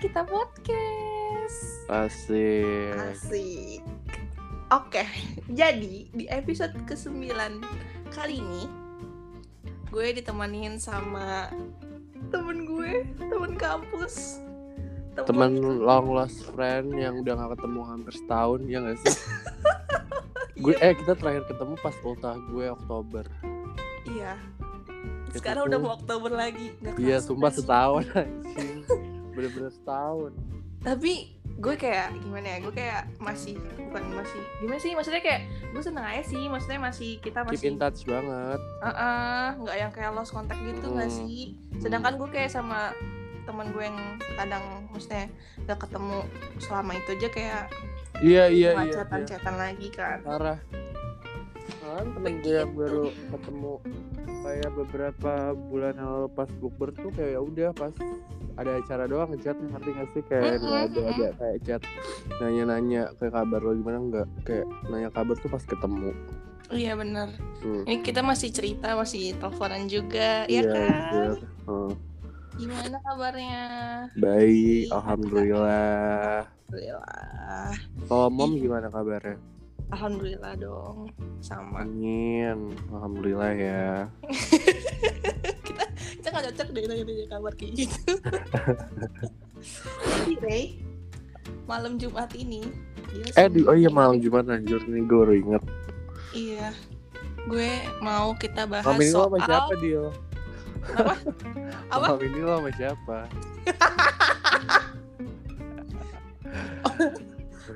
kita podcast. Asik. Asik. Oke, jadi di episode ke-9 kali ini gue ditemanin sama temen gue, temen kampus. Teman long lost friend yang udah gak ketemu hampir setahun ya gak sih? gue Iya, eh kita terakhir ketemu pas ultah gue Oktober. iya. Sekarang udah mau Oktober lagi. Iya, sumpah setahun anjing. Bener-bener setahun. Tapi gue kayak gimana ya? Gue kayak masih bukan masih gimana sih? Maksudnya kayak gue seneng aja sih. Maksudnya masih kita Keep masih in touch banget. Heeh, nggak yang kayak lost contact gitu nggak Hmm. sih sedangkan gue kayak sama teman gue yang kadang maksudnya gak ketemu selama itu aja kayak Iya iya iya. iya. lagi kan Parah. Kan temen gue yang baru ketemu kayak beberapa bulan yang lalu pas bukber tuh kayak ya udah pas ada acara doang ngechat ngerti gak sih? Kayak nggak ada ada kayak chat nanya-nanya kayak kabar lo gimana nggak? Kayak nanya kabar tuh pas ketemu. Iya bener. Hmm. ini kita masih cerita masih teleponan juga ya Iya, kan? anjir. Hmm. gimana kabarnya? Baik alhamdulillah. Alhamdulillah. Kalau mom gimana kabarnya alhamdulillah dong sama amin alhamdulillah ya kita kita nggak cocok deh nanya kabar kayak gitu Ray malam Jumat ini eh di, oh iya malam jumat anjir nih gue baru inget Iya. Gue mau kita bahas malam ini lo soal sama siapa Dil? apa? Apa? malam ini lo sama siapa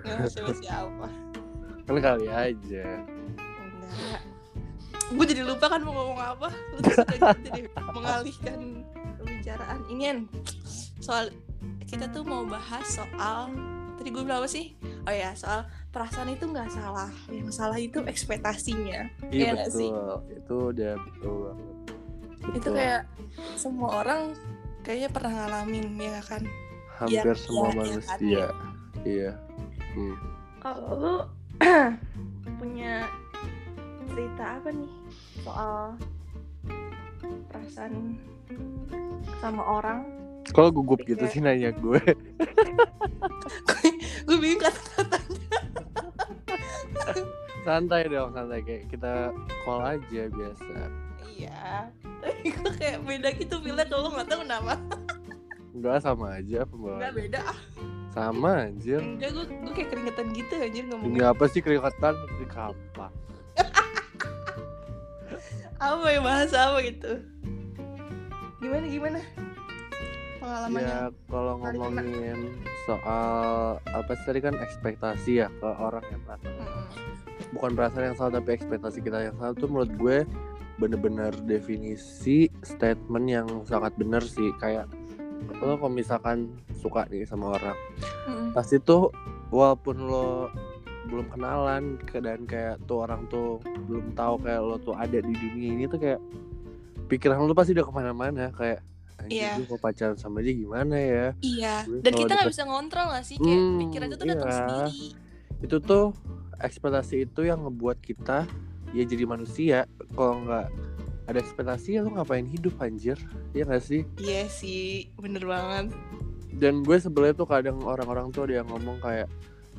Nggak siapa siapa. Kan kali aja Enggak. Gue jadi lupa kan mau ngomong apa. Lu suka gitu deh mengalihkan pembicaraan. Ini kan soal kita tuh mau bahas soal tadi gue bilang apa sih? Oh ya soal perasaan itu nggak salah. Yang salah itu ekspektasinya. Iya iya nggak sih? betul itu udah betul banget Itu Betul. kayak semua orang kayaknya pernah ngalamin ya kan. hampir Iya, semua iya, manusia iya hmm. Kalau lu punya cerita apa nih soal perasaan sama orang? kalau gugup gitu Iya. sih nanya gue Gue bingung kata-katanya. santai dong santai kayak kita call aja biasa Iya. Tapi gue kayak beda gitu pilih kalau nggak tahu kenapa. enggak sama aja Enggak pembawa beda. Sama anjir Enggak gue gue kayak keringetan gitu anjir ngomong. ini apa sih keringetan di kampak Apa ya bahasa apa gitu? Gimana gimana? Pengalamannya. ya kalau ngomongin soal apa sih tadi kan ekspektasi ya ke orang yang perasaan Mm-mm. bukan perasaan yang salah tapi ekspektasi kita yang salah tuh menurut gue bener-bener definisi statement yang sangat bener sih kayak lo kalau misalkan suka nih sama orang Mm-mm. pasti tuh walaupun lo belum kenalan ke- dan kayak tuh orang tuh belum tahu kayak lo tuh ada di dunia ini tuh kayak pikiran lo pasti udah ke mana-mana kayak anjir Iya. gue pacaran sama dia gimana ya Iya. Gue Dan kita nggak deket- bisa ngontrol gak sih? Kayak Hmm, pikiran itu tuh datang iya. sendiri. itu tuh ekspektasi itu yang ngebuat kita ya jadi manusia kalau nggak ada ekspektasi ya lo ngapain hidup anjir? Ya gak sih? Iya sih, bener banget. dan gue sebelnya tuh kadang orang-orang tuh ada yang ngomong kayak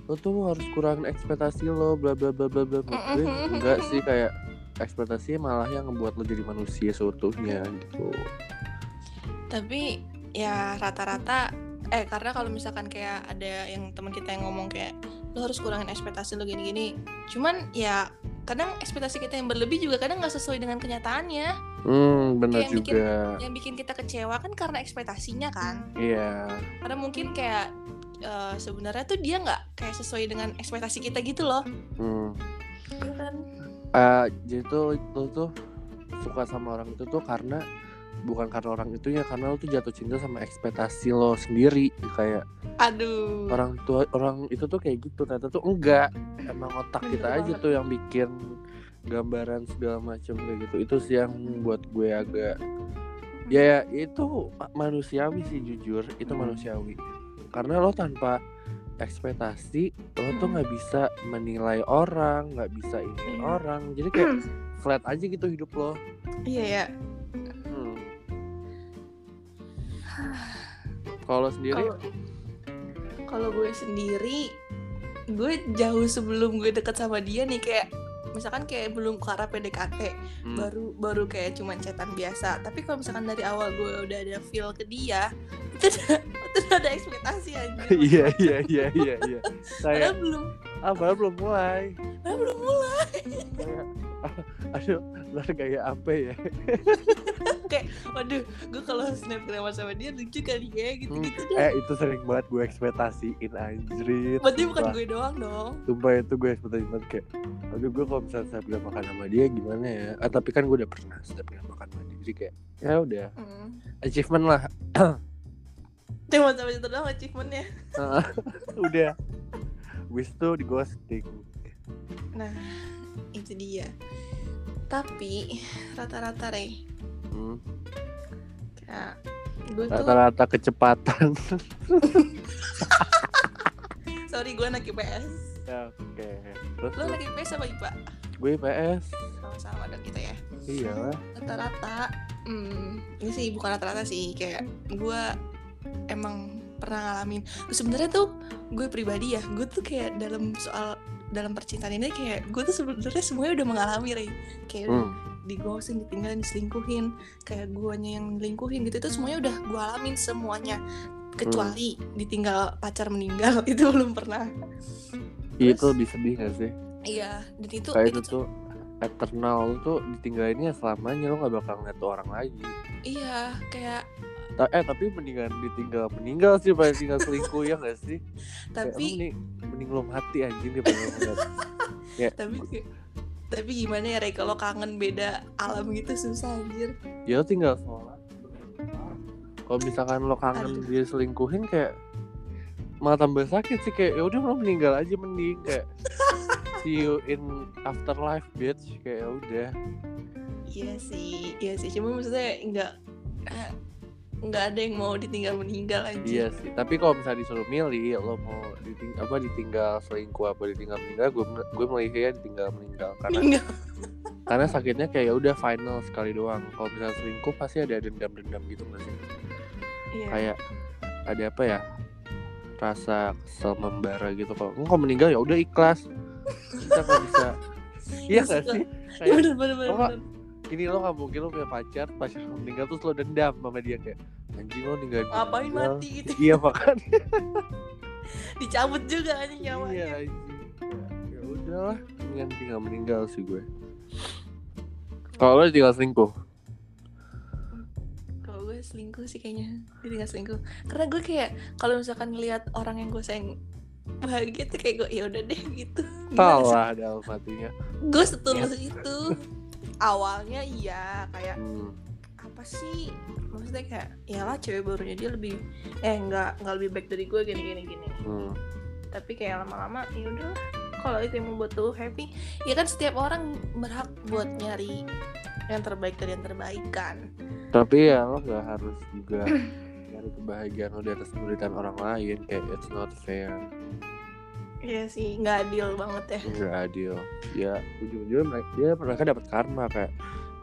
lo tuh harus kurangin ekspektasi lo bla bla bla bla bla. Gue enggak sih kayak ekspektasi malah yang ngebuat lo jadi manusia seutuhnya gitu. Tapi ya rata-rata eh karena kalau misalkan kayak ada yang teman kita yang ngomong kayak lo harus kurangin ekspektasi lo gini-gini. Cuman ya kadang ekspektasi kita yang berlebih juga kadang nggak sesuai dengan kenyataannya. hmm bener Kayak bikin- juga Yang bikin kita kecewa kan karena ekspektasinya kan. iya Karena mungkin kayak eh, sebenarnya tuh dia nggak kayak sesuai dengan ekspektasi kita gitu loh. hmm. Iya kan? Eh, jadi tuh lo tuh suka sama orang itu tuh karena bukan karena orang itu ya karena lo tuh jatuh cinta sama ekspektasi lo sendiri kayak Aduh. orang tua orang itu tuh kayak gitu ternyata tuh enggak emang otak kita aja tuh yang bikin gambaran segala macam kayak gitu itu sih yang buat gue agak ya, ya itu manusiawi sih jujur itu manusiawi karena lo tanpa ekspektasi lo tuh nggak bisa menilai orang nggak bisa ini Iya. orang jadi kayak flat aja gitu hidup lo Iya ya. Hmm. kalau sendiri? Kalau gue sendiri gue jauh sebelum gue deket sama dia nih kayak misalkan kayak belum ke arah PDKT Hmm. baru baru kayak cuman chatan biasa. Tapi kalau misalkan dari awal gue udah ada feel ke dia itu udah, itu udah ada ekspektasi aja iya iya iya iya iya. Kayak belum. Ah padahal belum mulai. Padahal belum mulai aduh ntar kayak apa ya? Waduh gue kalau snapgram sama dia lucu kali ya gitu Hmm, gitu. deh eh itu sering banget gue ekspektasiin anjrit berarti bukan gue doang dong. Sumpah itu gue ekspektasi banget kayak Aduh gue kalau misalnya snapgram makan sama dia gimana ya? Ah, Tapi kan gue udah pernah snapgram makan sama dia Jadi kayak ya udah hmm. achievement lah. Cuma sampai situ doang achievementnya. Ah, Udah. Wish tuh di ghosting. Nah itu dia. Tapi rata-rata re hmm. kayak gue tuh Rata-rata kecepatan. Sorry gue anak IPS Ya oke. Terus lo anak IPS apa IPA gue IPS sama-sama dong kita ya. Iya. Rata-rata hmm, ini sih bukan rata-rata sih. Kayak gue emang pernah ngalamin. Sebenarnya tuh gue pribadi ya gue tuh kayak dalam soal dalam percintaan ini kayak gue tuh sebenarnya semuanya udah mengalami Rey. Kayak hmm. di ghosting, ditinggalin, diselingkuhin. Kayak guanya yang selingkuhin gitu itu semuanya udah gue alamin semuanya. Kecuali ditinggal pacar meninggal itu belum pernah. Iya, Terus- Itu lebih sedih gak sih? Iya dan itu Kayak itu itu tuh Eternal tuh ditinggalinnya selamanya Lo gak bakal ngeliat orang lagi. Iya kayak eh tapi mendingan ditinggal meninggal sih daripada tinggal selingkuh ya gak sih? Tapi mending, mending lo mati anjing daripada lo ya. Tapi tapi gimana ya Rey? Kalau kangen beda alam gitu susah anjir. Ya tinggal sholat. Kalau misalkan lo kangen Aduh. dia selingkuhin kayak malah tambah sakit sih. Kayak ya udah lo meninggal aja mending. Kayak see you in afterlife bitch. Kayak ya udah. Iya sih iya sih. Cuma maksudnya nggak eh, nggak ada yang mau ditinggal meninggal iya anjir sih tapi kalau misalnya disuruh milih lo mau diting apa ditinggal selingkuh apa ditinggal meninggal gue gue milihnya ditinggal meninggal karena Meninggal. karena sakitnya kayak ya udah final sekali doang. Kalau misalnya selingkuh pasti ada dendam-dendam gitu nggak sih? Iya. Kayak ada apa ya rasa kesel membara gitu. Kalau kalau meninggal ya udah ikhlas. Kita nggak bisa. Iya nggak sih? Kayak bener bener bener, Kak. bener. Ini lo nggak mungkin lo punya pacar pacar lo meninggal terus lo dendam sama dia kayak anjing lo ninggalin gue ngapain meninggal." mati gitu? Iya makan. Dicabut juga anjing nyawanya. iya anjing. Ya udahlah mendingan tinggal meninggal sih gue. Kalau lo tinggal selingkuh? Kalau gue selingkuh sih kayaknya tinggal selingkuh. Karena gue kayak kalau misalkan ngelihat orang yang gue sayang bahagia tuh kayak gue ya udah deh gitu. Salah dalam hatinya. Gue setulus itu awalnya iya kayak hmm. apa sih maksudnya kayak ya lah cewek barunya dia lebih eh nggak nggak lebih baik dari gue gini gini gini Hmm. tapi kayak lama-lama ya udah kalau itu yang membuat tuh happy ya kan setiap orang berhak buat nyari yang terbaik dari yang terbaik kan tapi ya lo nggak harus juga nyari kebahagiaan lo di atas penderitaan orang lain kayak it's not fair Iya sih nggak adil banget ya. Nggak adil. Ya ujung-ujungnya mereka dia mereka dapat karma kayak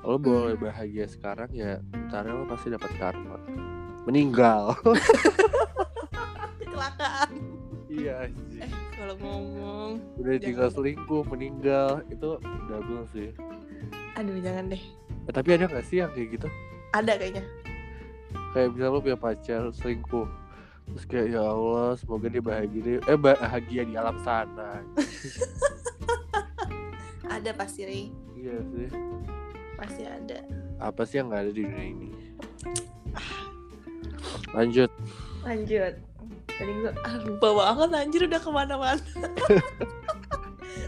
lo boleh Hmm. bahagia sekarang ya ntar lo pasti dapat karma. Meninggal. Kecelakaan. Iya eh kalau ngomong udah tinggal selingkuh meninggal itu double sih. Aduh jangan deh. Eh, tapi ada nggak sih yang kayak gitu? Ada kayaknya. Kayak misalnya lo punya pacar selingkuh terus kayak ya Allah semoga dia bahagia deh eh bahagia di alam sana. Ada pasti Rey. Iya sih. Pasti ada. Apa sih yang nggak ada di dunia ini? Lanjut. Lanjut. Tadi gue ah, lupa banget anjir udah ke mana-mana.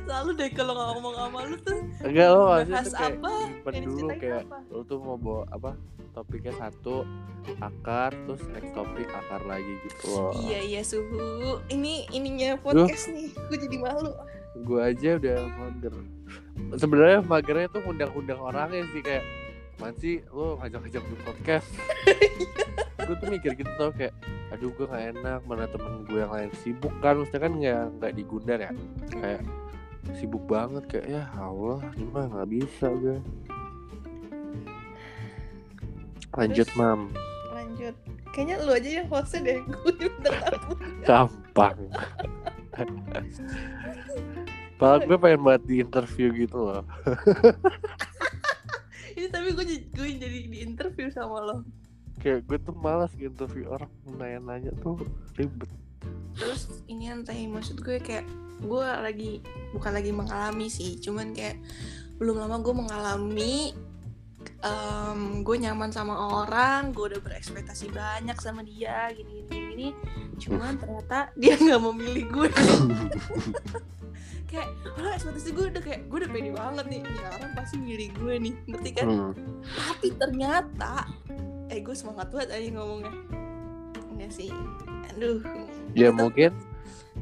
Selalu deh kalau ngomong sama lu tuh. Enggak lo maksudnya bahas tuh kayak apa? dulu kayak apa? lo tuh mau bawa apa topiknya satu akar terus next topik akar lagi gitu loh. Iya iya suhu. Ini ininya podcast nih. Gue jadi malu. Gue aja udah mager. Sebenarnya magernya tuh undang-undang orangnya sih kayak apaan sih? Lo ngajak-ngajak di podcast? Gue tuh mikir gitu tau kayak aduh gue gak enak mana temen gue yang lain sibuk kan. Maksudnya kan nggak nggak digundar ya. Kayak sibuk banget kayak ya Allah ini mah nggak bisa gue lanjut Terus? mam. lanjut. Kayaknya lu aja yang hostnya deh. Gue minta tamu gampang. Padahal gue pengen banget di interview gitu loh. Ini tapi gue gue jadi di interview sama lo. Kayak gue tuh malas interview orang nanya-nanya tuh ribet. Terus ini yang tadi maksud gue kayak gue lagi bukan lagi mengalami sih cuman kayak belum lama gue mengalami em, gue nyaman sama orang gue udah berekspektasi banyak sama dia gini gini gini, cuman ternyata dia nggak memilih gue. Kayak padahal ekspektasi gue udah kayak gue udah pede banget nih. Ini orang pasti milih gue nih. Ngerti kan? Hmm. tapi ternyata eh gue semangat banget aja ngomongnya. Enggak sih. Aduh. Ya Itu- mungkin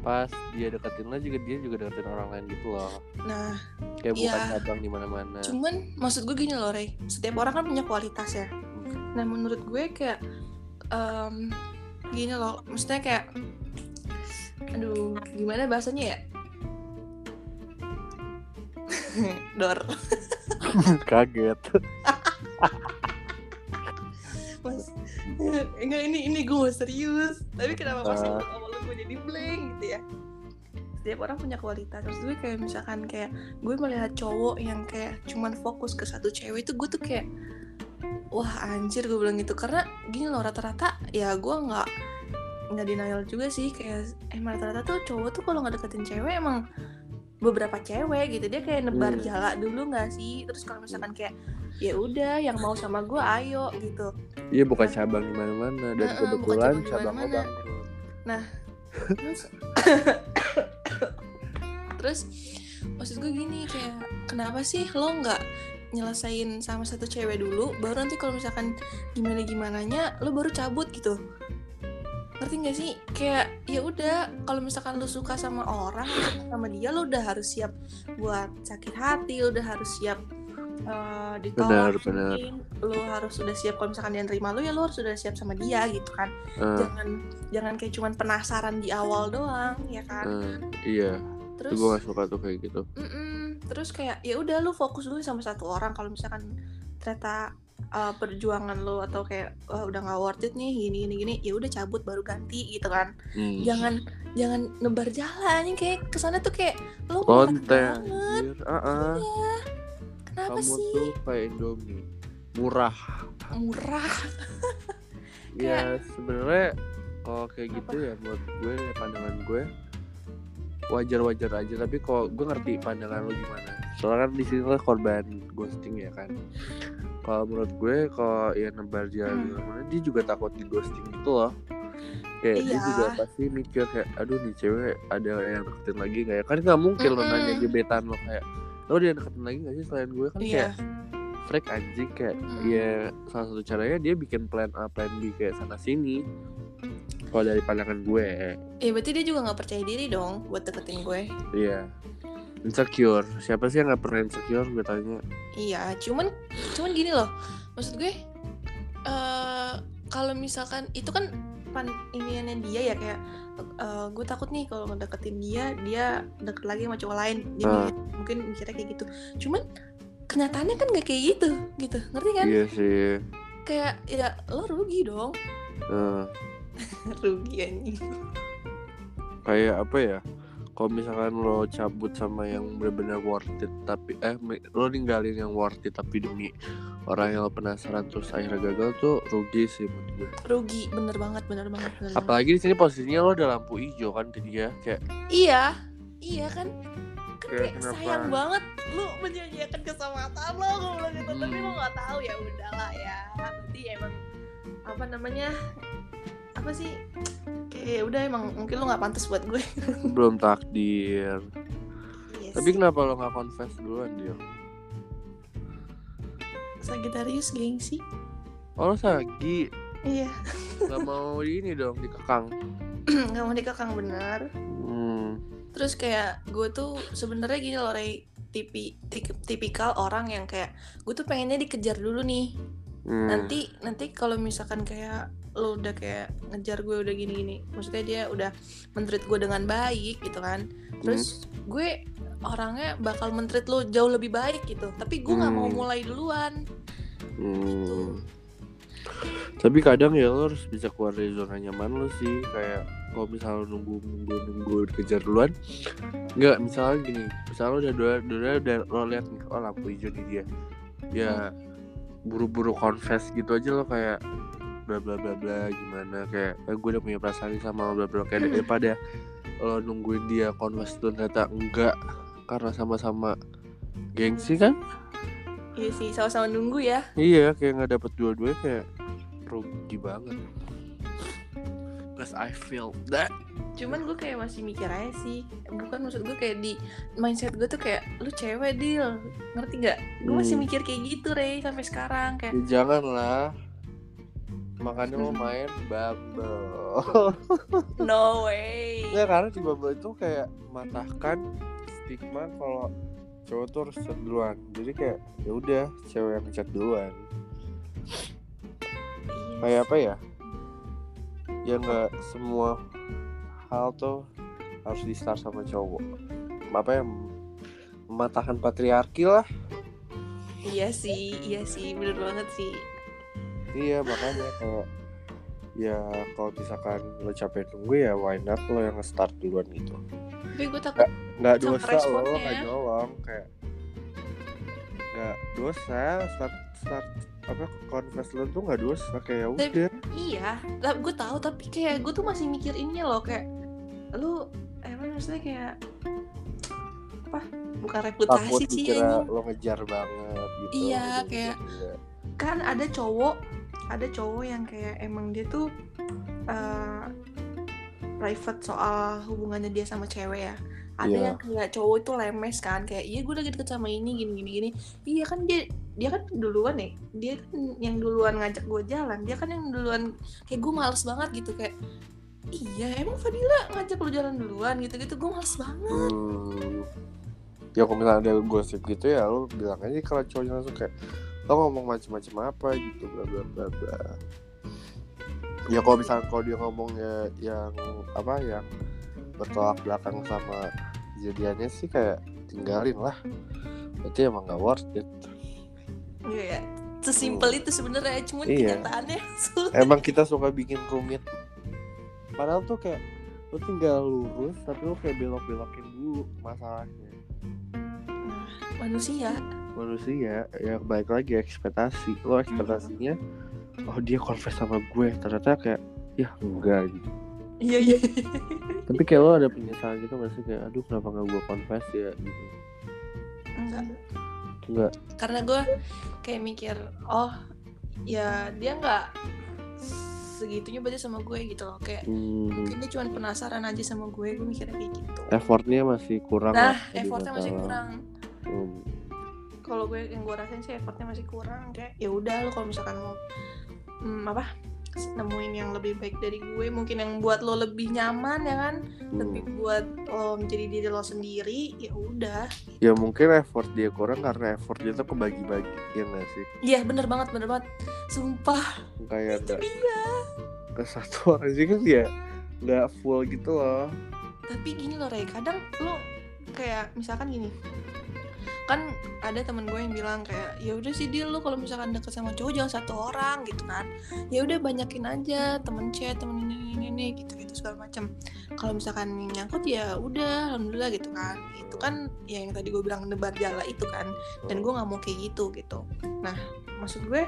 pas dia deketin lo juga dia juga deketin orang lain gitu loh. Nah Kayak bukan Iya. cabang di mana-mana. Cuman maksud gue gini loh Rey. Setiap orang kan punya kualitas ya. Nah menurut gue kayak em, gini loh. Maksudnya kayak aduh gimana bahasanya ya? Dor. Kaget. Mas enggak ini ini gue serius. Tapi kenapa pas Ah. awal gue jadi blank gitu ya. Setiap orang punya kualitas. Terus gue kayak misalkan kayak gue melihat cowok yang kayak cuman fokus ke satu cewek itu gue tuh kayak wah anjir gue bilang gitu. Karena gini loh rata-rata ya gue nggak nggak denial juga sih. Kayak emang rata-rata tuh cowok tuh kalau nggak deketin cewek emang beberapa cewek gitu. Dia kayak nebar Hmm. jala dulu nggak sih? Terus kalau misalkan kayak ya udah yang mau sama gue ayo gitu. Iya bukan cabang di mana-mana. Dan kebetulan cabang di cabang lo mana-mana. bangkrut. terus? Maksud gue gini kayak kenapa sih lo nggak nyelesain sama satu cewek dulu baru nanti kalau misalkan gimana gimananya lo baru cabut gitu? Ngerti gak sih? Kayak ya udah kalau misalkan lo suka sama orang sama dia lo udah harus siap buat sakit hati lo udah harus siap Benar, ditolak benar. lo harus udah siap kalau misalkan dia nerima lo ya lo harus udah siap sama dia gitu kan Eh, jangan jangan kayak cuman penasaran di awal doang ya kan eh, iya, terus gue gak suka tuh kayak gitu. mm-mm, terus kayak ya udah lu fokus dulu sama satu orang kalau misalkan ternyata uh, perjuangan lu atau kayak wah udah nggak worth it nih gini gini gini ya udah cabut baru ganti gitu kan Hmm. jangan jangan nebar jalan kayak ke sana tuh kayak lu Konten, banget anjir. Ah-ah. Iya. Kenapa Kamu sih? tuh kayak Indomie, murah. murah. Ya sebenarnya kalau kayak gitu ya menurut gue pandangan gue wajar-wajar aja. Tapi kalau gue ngerti pandangan lo gimana. Soalnya kan di sini lo korban ghosting ya kan. Kalau menurut gue kalau ya nebar jalan di mana dia juga takut di ghosting gitu loh. Kayak dia Iya. juga pasti mikir kayak aduh nih cewek ada yang deketin lagi nggak ya? Kan nggak mungkin lo Mm-mm. nanya gebetan lo kayak lo dia deketin lagi nggak sih? Selain gue kan iya. kayak freak anjing kayak Mm. ya salah satu caranya dia bikin plan A plan B kayak sana sini. Kalau dari pandangan gue. Ya berarti dia juga nggak percaya diri dong buat deketin gue. Iya. Insecure. Siapa sih yang nggak pernah insecure gue tanya? Iya, cuman cuman gini loh. Maksud gue eh kalau misalkan itu kan pan iniannya dia ya kayak eh, gue takut nih kalau ngedeketin dia, dia deket lagi sama cowok lain. Dia Ah. mikir- mungkin mikirnya kayak gitu. Cuman kenyataannya kan gak kayak gitu, gitu. Ngerti kan? iya sih Kayak ya lo rugi dong. Eh, rugi anjing. kayak apa ya kalau misalkan lo cabut sama yang benar-benar worth it tapi eh lo ninggalin yang worth it tapi demi orang yang lo penasaran terus akhirnya gagal tuh rugi sih menurut gue Rugi, bener banget, bener banget, bener banget. apalagi di sini posisinya lo udah lampu hijau kan ke dia kayak Iya, iya kan. Kan Kayak kenapa? sayang banget lu menyanyiakan keselamatan lo gue bilang gitu tapi Hmm. lo nggak tahu ya udahlah ya nanti emang apa namanya apa sih? Kayak ya udah emang mungkin lo nggak pantas buat gue. Belum takdir. Yes. tapi kenapa lo nggak confess duluan dia Sagittarius gengsi. Oh lo sagi? Iya. Nggak mau ini dong dikekang. Nggak mau dikekang benar. Hmm. terus kayak gue tuh sebenarnya gini loh Ray tipi tip- tipikal orang yang kayak gue tuh pengennya dikejar dulu nih. Hmm. nanti nanti kalau misalkan kayak lo udah kayak ngejar gue udah gini-gini. Maksudnya dia udah mentreat gue dengan baik gitu kan. Terus gue orangnya bakal mentreat lo jauh lebih baik gitu. Tapi gue nggak mau Hmm. mulai duluan. Hmm. tapi kadang ya lo harus bisa keluar dari zona nyaman lo sih. Kayak kalau misalnya nunggu nunggu nunggu dikejar duluan nggak misalnya gini misalnya lo udah udah udah, udah lo lihat nih oh lampu hijau di dia. Ya buru-buru confess gitu aja lo kayak bla bla bla bla gimana kayak eh, gue udah punya perasaan sama bla bla kayak daripada lo nungguin dia tuh ternyata enggak karena sama-sama gengsi kan Iya sih, sama-sama nunggu ya. iya kayak nggak dapet dua-duanya kayak rugi banget Cause I feel that Cuman gue kayak masih mikir aja sih. Bukan maksud gue kayak di mindset gue tuh kayak lu cewek deal, ngerti nggak? Gue masih Hmm. mikir kayak gitu Rey sampai sekarang kayak. ya, jangan lah makanya lo main Bumble No way. ya karena di Bumble itu kayak mematahkan stigma kalau cowok tuh harus chat duluan. Jadi kayak ya udah cewek yang chat duluan. Iya kayak apa ya? Ya nggak semua hal tuh harus di start sama cowok. Apa ya? Mematahkan patriarki lah. Iya sih, iya sih, bener banget sih. Iya makanya kayak ya kalau misalkan lo capek nunggu ya why not lo yang nge-start duluan gitu Tapi gue takut nggak dosa lo nggak nyolong kayak nggak dosa start start apa confess lo tuh nggak dosa kayak ya Tapi- udah iya. Lah gue tahu tapi kayak gue tuh masih mikir ini loh kayak lu emang maksudnya kayak apa? Bukan takut reputasi sih dikira anjing. lo ngejar banget gitu Iya, kayak- enggak. kan ada cowok ada cowok yang kayak emang dia tuh eh, private soal hubungannya dia sama cewek ya ada Iya. yang kayak cowok itu lemes kan kayak iya gue lagi deket sama ini gini gini gini iya kan dia dia kan duluan nih dia kan yang duluan ngajak gue jalan dia kan yang duluan kayak gue males banget gitu kayak iya emang Fadila ngajak lu jalan duluan gitu gitu gue males banget Hmm. Ya kalau misalnya ada gosip gitu ya lo bilang aja kalau cowoknya langsung kayak lo ngomong macam-macam apa gitu bla bla bla bla. Ya kalau misalnya kalau dia ngomongnya yang apa yang bertolak belakang sama kejadiannya sih kayak tinggalin lah. Berarti emang gak worth it. iya ya sesimpel itu sebenarnya cuma Iya. kenyataannya sulit Emang kita suka bikin rumit. Padahal tuh kayak lo tinggal lurus tapi lo kayak belok-belokin dulu masalahnya. Nah, manusia manusia ya baik lagi ekspektasi. Lo ekspektasinya oh dia confess sama gue. Ternyata kayak ya enggak gitu. Iya iya. Tapi kayak lo ada penyesalan gitu gak sih? Kayak aduh kenapa gak gue confess ya? Gitu. Enggak. Enggak. Karena gue kayak mikir oh ya dia nggak segitunya berarti sama gue gitu loh. Kayak hmm, mungkin dia cuma penasaran aja sama gue. Gue mikirnya kayak gitu. Effortnya masih kurang nah effortnya masih kurang. Hmm, kalau gue yang gue rasain sih effortnya masih kurang. Kayak ya udah lo kalau misalkan mau hmm, apa nemuin yang lebih baik dari gue mungkin yang buat lo lebih nyaman ya kan? Lebih hmm. buat lo menjadi diri lo sendiri ya udah. Ya mungkin effort dia kurang karena effort dia tuh kebagi-bagi ya gak sih? Iya bener banget bener banget. Sumpah. Kayak ada dia ke satu orang sih kan dia nggak full gitu loh. Tapi gini loh Ray kadang lo kayak misalkan gini kan ada temen gue yang bilang kayak ya udah sih dia lo kalau misalkan deket sama cowok jangan satu orang gitu kan. Ya udah banyakin aja temen chat temen ini ini, ini gitu gitu segala macam kalau misalkan nyangkut ya udah alhamdulillah gitu kan. Itu kan ya yang tadi gue bilang nebar jala itu kan. Dan gue nggak mau kayak gitu gitu. Nah maksud gue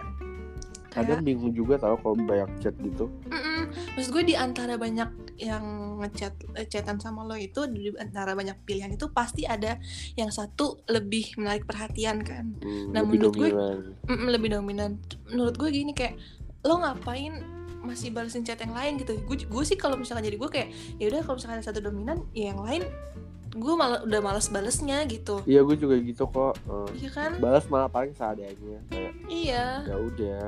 kayak kadang bingung juga tau kalau banyak chat gitu Mm-mm. Maksud gue di antara banyak yang ngechat eh, chatan sama lo itu di antara banyak pilihan itu pasti ada yang satu lebih menarik perhatian kan. hmm, Nah, lebih menurut gue- dominan Mm-mm, lebih dominan. Menurut gue gini kayak lo ngapain masih balesin chat yang lain gitu. Gue gue sih kalau misalkan jadi gue kayak ya udah kalau misalkan ada satu dominan ya yang lain gue malah udah males balesnya gitu. Iya gue juga gitu kok Eh, Iya kan? balas malah paling seadanya kayak Iya, ya udah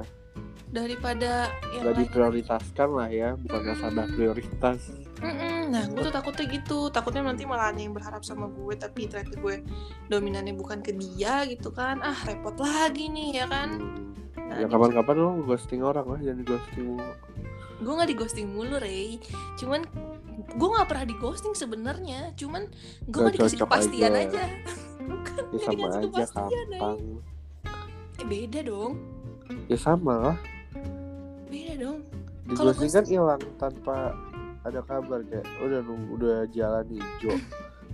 daripada yang nggak diprioritaskan lah ya bukan nggak sadar prioritas Mm-mm. Nah, gue tuh takutnya gitu. Takutnya nanti malah ada yang berharap sama gue, tapi ternyata gue dominannya bukan ke dia gitu kan. Ah, repot lagi nih ya kan. Nah, ya kapan-kapan lo ghosting orang lah jangan di ghosting gue nggak di ghosting mulu, Ray. Cuman gue nggak pernah di ghosting sebenarnya. Cuman gue Nggak nggak dikasih kepastian aja. aja. bukan ya sama dikasih aja kepastian, gampang Eh, beda dong. ya sama lah beda dong. Kalau ghosting kan hilang tanpa ada kabar kayak udah udah jalan hijau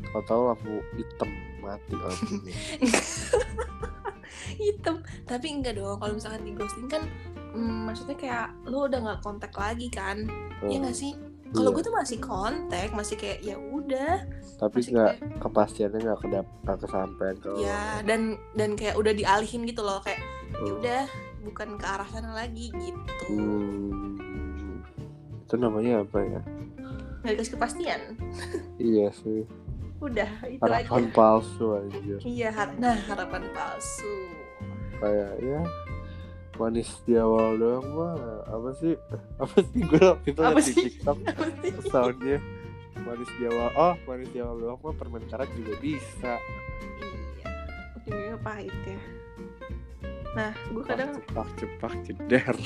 kalau tahu lampu hitam mati lampunya hitam. Tapi enggak dong kalau misalkan di ghosting kan mm, maksudnya kayak lo udah nggak kontak lagi kan? Iya nggak sih? Kalau Iya. gue tuh masih kontak masih kayak ya udah. Tapi nggak kayak- kepastiannya nggak kedap nggak kesampaian kalau ya dan dan kayak udah dialihin gitu loh kayak ya Hmm. udah bukan ke arah sana lagi gitu. Hmm, itu namanya apa ya? Nggak dikasih kepastian. Iya sih. Udah itu harapan aja palsu aja. Iya har- nah harapan palsu. Kayak ya manis di awal doang mah apa sih? Apa sih gue waktu itu Apa sih? TikTok? Soundnya manis di awal oh manis di awal doang mah permen karet juga bisa. Iya. Ujungnya pahit ya nah gue kadang cepak cepak ceder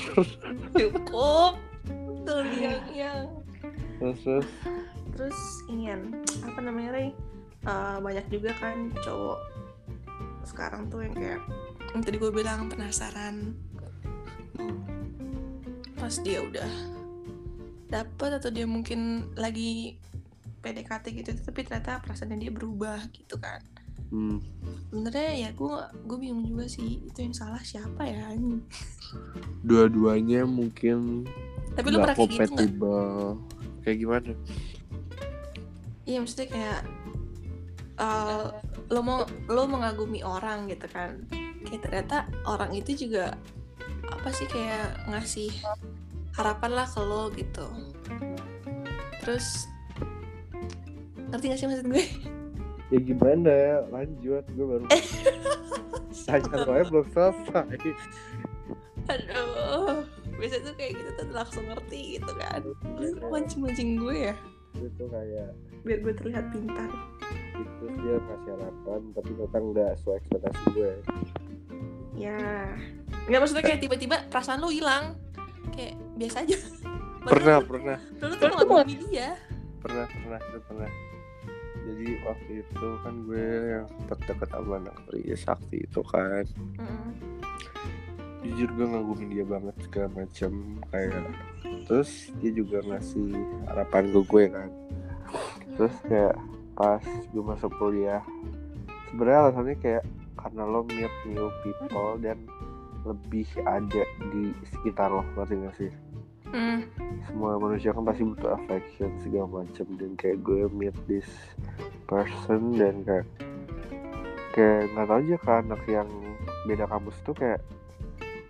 cukup. Tuh yang yang terus terus. Terus inian. Apa namanya Ray? Eh, banyak juga kan cowok sekarang tuh yang kayak yang tadi gue bilang penasaran. Pas dia udah dapet atau dia mungkin lagi PDKT gitu tapi ternyata perasaannya dia berubah gitu kan hmm. sebenarnya ya gue gue bingung juga sih itu yang salah siapa ya anjing. dua-duanya mungkin tapi lu pernah kayak gitu kayak gimana? Iya maksudnya kayak eh, lo mau lo mengagumi orang gitu kan. Kayak ternyata orang itu juga apa sih kayak ngasih harapan lah ke lo gitu. Terus ngerti gak sih maksud gue ya gimana? Ya lanjut gue baru tanya soalnya belum selesai. Aduh biasanya tuh kayak gitu tuh langsung ngerti gitu kan. Lu mancing mancing gue ya? Itu kayak biar gue terlihat pintar. Itu dia ngasih harapan tapi ternyata nggak sesuai ekspektasi gue. Ya. Nggak maksudnya kayak tiba-tiba perasaan lo hilang. Kayak biasa aja. Pernah pernah. Dulu tuh ngagumi dia. pernah pernah itu pernah jadi waktu itu kan gue yang sempet deket sama anak Ria Sakti itu kan. Mm. jujur gue ngagumin dia banget segala macam kayak terus dia juga ngasih harapan ke gue kan. Terus kayak pas gue masuk kuliah sebenarnya alasannya kayak karena lo meet new people dan lebih ada di sekitar lo ngerti gak sih Mm. semua manusia kan pasti butuh affection segala macam dan kayak gue meet this person dan kayak kayak nggak tahu aja kan anak yang beda kampus tuh kayak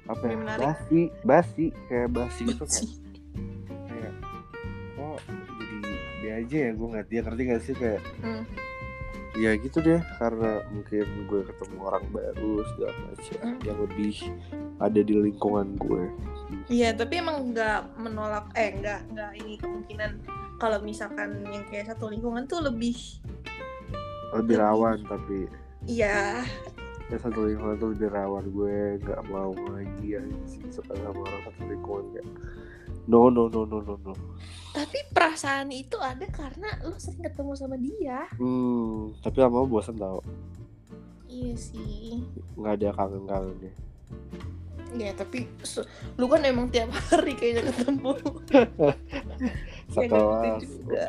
apa ya menarik. basi basi kayak basi itu kayak kayak kok jadi dia aja ya gue nggak dia ngerti gak sih kayak Mm. ya gitu deh karena mungkin gue ketemu orang baru segala macam Hmm. yang lebih ada di lingkungan gue Iya, tapi emang nggak menolak eh nggak nggak ini kemungkinan kalau misalkan yang kayak satu lingkungan tuh lebih lebih rawan tapi iya. Ya satu lingkungan tuh lebih rawan. Gue nggak mau lagi ya suka sama orang satu lingkungan kayak no no no no no no. Tapi perasaan itu ada karena lo sering ketemu sama dia. Hmm tapi lama bosan tau. Iya sih. Nggak ada kangen kangennya ya tapi lu kan emang tiap hari kayaknya ketemu. Ya, sekelas juga.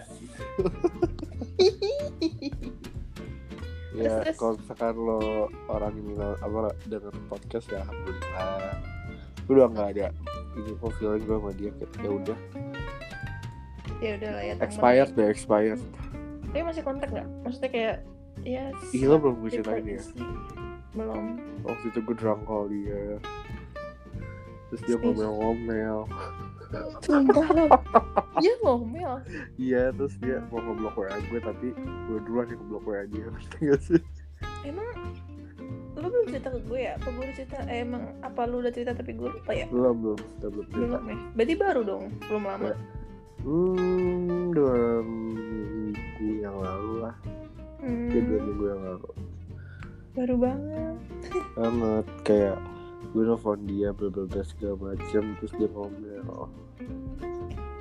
ya terus. kalau misalkan lo orang ini lo- apa denger podcast ya alhamdulillah. Gue udah nggak ada ini kok feeling gue sama dia kayak ya udah. Ya udah lah ya expired deh expired. Tapi masih kontak nggak? Maksudnya kayak ya lo belum gue ceritain ya? belum. Waktu itu gue drunk call dia terus dia ngomel-ngomel. sumpah lo dia ngomel. Iya terus dia mau ngeblok WA gue tapi gue duluan yang ngeblok WA dia gak sih? Emang lu belum cerita ke gue ya? Apa gue udah cerita? Eh, emang apa lu udah cerita tapi gue lupa ya? Belum belum. Kita belum cerita. Belum ya? Berarti baru dong? Belum lama? Ya. hmm dua minggu yang lalu lah. Hmm, ya dua minggu yang lalu. Baru banget. Banget kayak gue nelfon dia bla bla bla segala macem terus dia ngomel.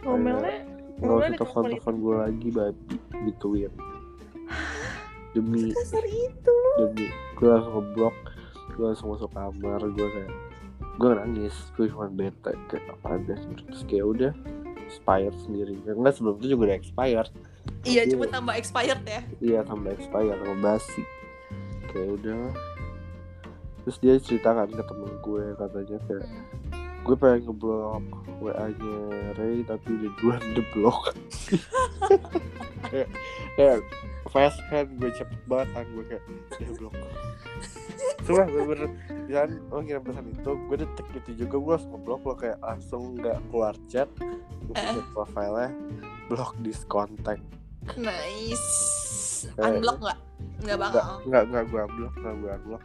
Ngomelnya? Nggak usah telepon telepon gue lagi babi gituin demi itu? demi gue langsung ngeblok gue langsung masuk kamar gue kayak gue nangis gue cuma bete kayak apa ada terus kayak udah expired sendiri. Enggak sebelum itu juga udah expired. Iya cuma tambah expired ya? Iya tambah expired tambah basi. Kayak udah terus dia ceritakan ke temen gue katanya kayak Hmm. gue pengen ngeblok wa nya Ray tapi udah duluan di blok kayak kayak fast kan gue cepet banget kan gue kayak dia blok. Cuma bener-bener. Jangan lo ngirim pesan itu Gue detek gitu juga Gue langsung ngeblok lo kayak langsung gak keluar chat Gue Eh. cek profile-nya Block this contact nice. Eh. unblock nggak? Nggak bakal. enggak, enggak gue unblock Enggak gue unblock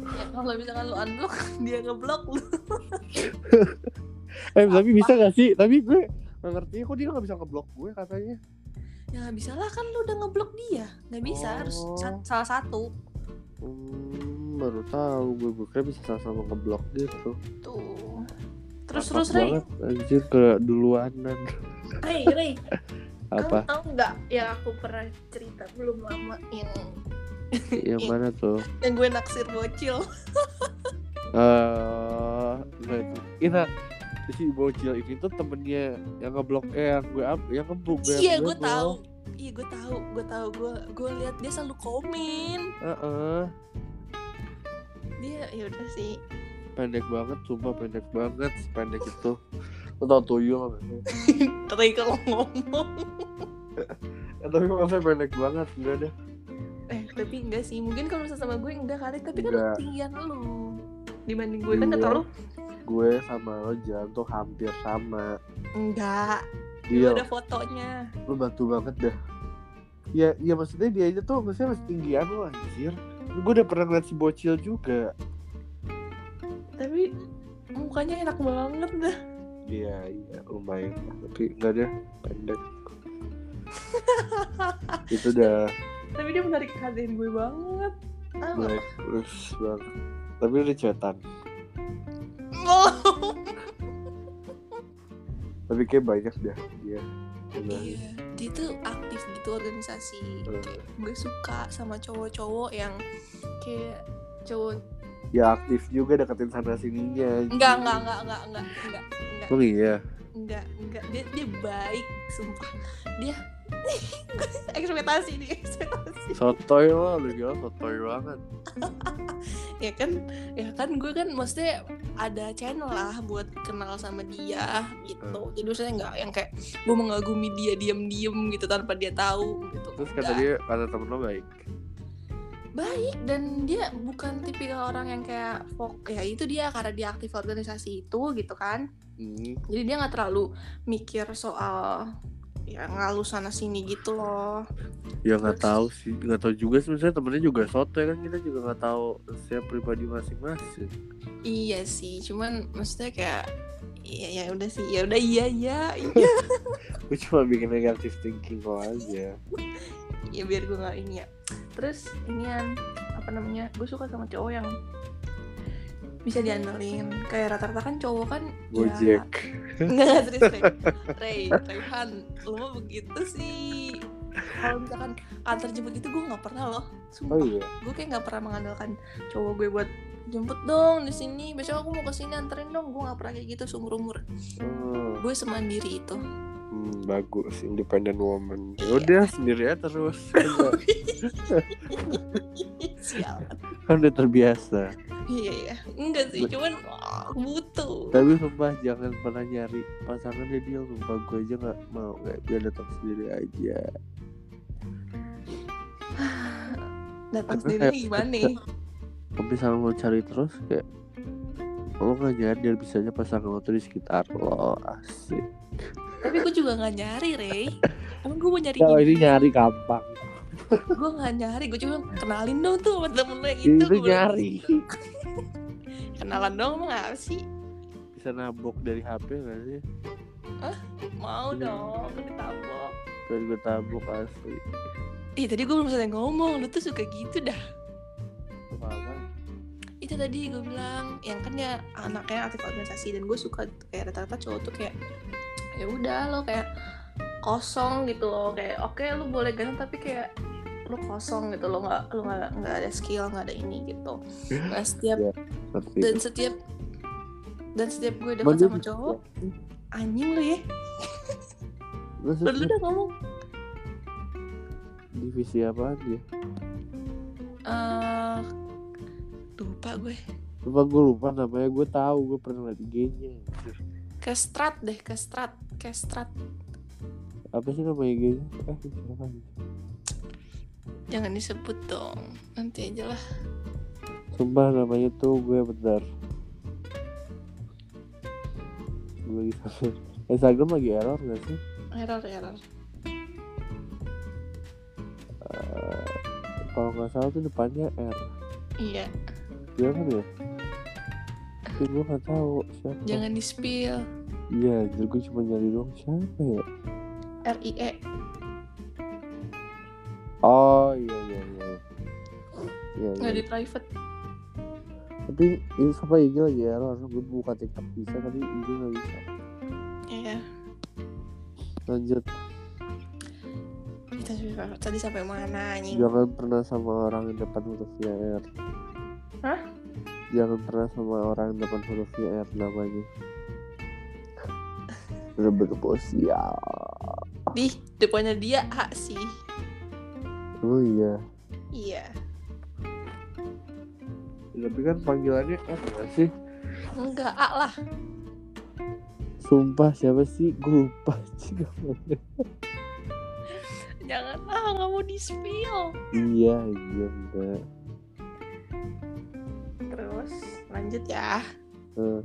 ya, kalau misalkan lu unblock dia ngeblok lu. Eh tapi bisa gak sih? Tapi gue gak ngerti kok dia gak bisa ngeblok gue katanya? Ya nggak bisa lah kan lu udah ngeblok dia. Nggak bisa harus Oh. sa- salah satu. Hmm, baru tahu gue. Gue kira bisa sama-sama ngeblok gitu. tuh. Terus Mantap terus banget, anjir ke duluanan. Ray Ray. Apa? kamu tahu nggak yang aku pernah cerita belum lama yang Yang mana tuh? yang gue naksir bocil. Eh, nah itu. Ina si bocil ini tuh temennya yang ngeblok eh yang gue yang ngebuk iya gue tahu. Iya gue tahu gue tahu. Gue gue lihat dia selalu komen. Heeh. dia ya udah sih. Pendek banget sumpah pendek banget pendek itu. Lo tau tuyul? Ray kalau ngomong. Tapi maksudnya pendek banget enggak deh eh tapi enggak sih mungkin kalau misalnya sama gue enggak kali tapi kan Enggak. ketinggian lu. Dibanding gue kan Iya. kata lu. Gue sama lo jalan tuh hampir sama. Enggak. Dia ada fotonya. Lu bantu banget dah. Ya ya maksudnya dia aja tuh maksudnya masih tinggian lo anjir. Gue udah pernah ngeliat si bocil juga. Tapi mukanya enak banget dah. Iya iya lumayan. Tapi enggak deh pendek. Itu udah tapi dia menarik perhatian gue banget. Ah, mulai terus banget. Tapi udah cetan tapi kayak banyak dah dia. Udah. iya. Dia tuh aktif gitu organisasi. Kayak gue suka sama cowok-cowok yang kayak cowok ya aktif juga deketin sana sininya enggak enggak enggak enggak enggak enggak enggak oh iya. Enggak enggak dia dia baik sumpah. Dia ekspektasi nih ekspektasi sotoy lo lu gila sotoy banget. Ya kan ya kan gue kan maksudnya ada channel lah buat kenal sama dia gitu. Jadi maksudnya nggak yang kayak gue mengagumi dia diam-diam gitu tanpa dia tahu gitu. Terus kata dia kata temen lo baik? Baik dan dia bukan tipikal orang yang kayak fok ya itu dia karena dia aktif organisasi itu gitu kan. Hmm. jadi dia nggak terlalu mikir soal ya ngalu sana sini gitu loh. Ya nggak tahu sih. Nggak tahu juga misalnya temennya juga sotoy kan? Kita juga nggak tahu siapa pribadi masing-masing. Iya sih cuman maksudnya kayak ya ya udah sih ya udah iya iya iya. Gue cuma bikin negatif thinking lo aja. Ya biar gue nggak ini ya. Terus inian apa namanya? Gue suka sama cowok yang bisa diandelin. Kayak rata-rata kan cowok kan gojek. ya nggak nggak serius Ray Ray Rayhan lu mah begitu sih. Kalau misalkan antar jemput itu gue nggak pernah loh. Sumpah. Oh iya? Gue kayak nggak pernah mengandalkan cowok gue buat jemput dong di sini. Besok aku mau ke sini anterin dong. Gue nggak pernah kayak gitu seumur umur. Oh, gue semandiri itu hmm, bagus independent woman. Iya. ya udah sendiri aja terus. Sialan kan udah terbiasa. Iya iya. Enggak sih cuman butuh. Tapi sumpah jangan pernah nyari pasangan dia sumpah. Gue aja nggak mau kayak biar datang sendiri aja. Datang sendiri gimana nih? kalau misalnya lo cari terus kayak lo nggak nyadar bisanya pasangan lo tuh di sekitar lo asik. Tapi gue juga nggak nyari Ray emang gue mau nyari kalau ini. nyari gampang. Gue nggak nyari gue cuma kenalin dong tuh sama temen lo yang itu, itu nyari. Kenalan dong emang apa sih? Bisa nabok dari HP nggak sih? Mau dong gue ditabok pengen gue tabok asli. Ih tadi gue belum selesai ngomong Lu tuh suka gitu dah. Apa apa Itu tadi gue bilang. Yang kan ya anaknya aktif organisasi Dan gue suka kayak rata-rata cowok tuh kayak ya udah lo kayak kosong gitu loh. Kayak oke lu boleh ganteng Tapi kayak lu kosong gitu lo nggak lu nggak nggak ada skill nggak ada ini gitu. Nah, setiap Iya. dan setiap dan setiap gue deket sama cowok anjing lu ya. Lu udah ngomong. Divisi apa dia eh lupa gue. Lupa gue lupa namanya. Gue tahu gue pernah liat IG-nya kestrat deh kestrat. Kestrat. Apa sih nama IG-nya eh jangan disebut dong. Nanti aja lah. Sumpah namanya tuh gue bentar. Gue lagi Instagram lagi error gak sih? Error error. Eh, kalau nggak salah tuh depannya R. Iya Iya kan ya? Tapi gue nggak tahu siapa. Jangan di spill. Iya jadi gue cuma nyari doang. Siapa ya? R I E. Oh iya iya iya. Iya nggak iya di private. Tapi ini sama IG lagi error gue buka TikTok. Bisa tapi IG nggak bisa. Iya. Lanjut. Kita tadi sampai mana anjing? Jangan pernah sama orang yang depan huruf R Hah? jangan pernah sama orang depan huruf R namanya. Bener-bener sial di depannya dia H sih. Oh iya. Iya. Tapi kan panggilannya R gak sih? Enggak A lah. Sumpah siapa sih? Gue lupa sih jangan ah nggak mau di spill. Iya iya enggak lanjut ya. Eh,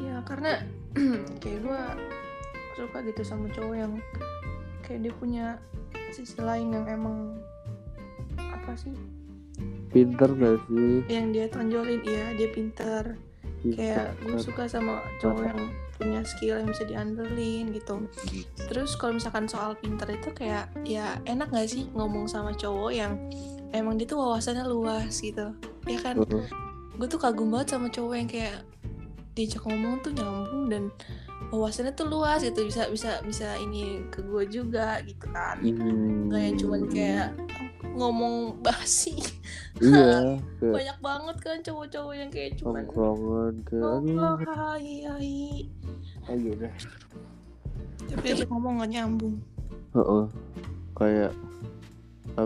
ya karena kayak gue suka gitu sama cowok yang kayak dia punya sisi lain yang emang apa sih? Pinter gak sih? Yang dia tonjolin iya dia pinter. Kayak gue Pinter. suka sama cowok yang punya skill yang bisa diandelin gitu. Terus kalau misalkan soal pinter itu kayak ya enak gak sih ngomong sama cowok yang emang dia tuh wawasannya luas gitu ya kan? Gue tuh kagum banget sama cowok yang kayak diajak ngomong tuh nyambung dan wawasannya tuh luas gitu. Bisa bisa bisa ini ke gue juga gitu kan. Hmm, nggak yang cuman kayak ngomong basi. Iya banyak banget kan cowok-cowok yang kayak cuman kayak ngobrol aduh hai hai. Ayo udah. Tapi dia ngomong gak nyambung. Heeh. kayak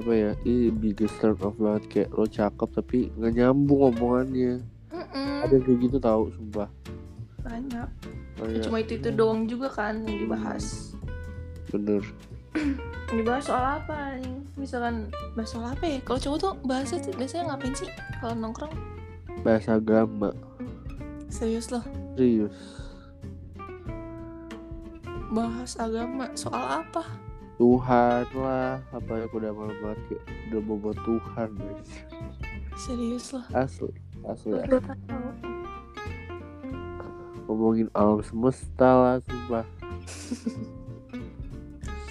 apa ya ini biggest turn off banget. Kayak lo cakep tapi nggak nyambung omongannya. Mm-mm, ada yang kayak gitu tahu sumpah. Banyak. Kayak cuma itu itu doang juga kan yang dibahas. Bener. Yang dibahas soal apa nih misalkan bahas soal apa ya? Kalau cowok tuh bahasnya tuh biasanya ngapain sih? Kalau nongkrong? Bahasa agama. Serius loh. Serius. Bahas agama. Soal apa Tuhan lah apa ya aku udah kayak udah buat Tuhan guys. Serius loh asli asli ya. Ngomongin alam semesta lah sumpah.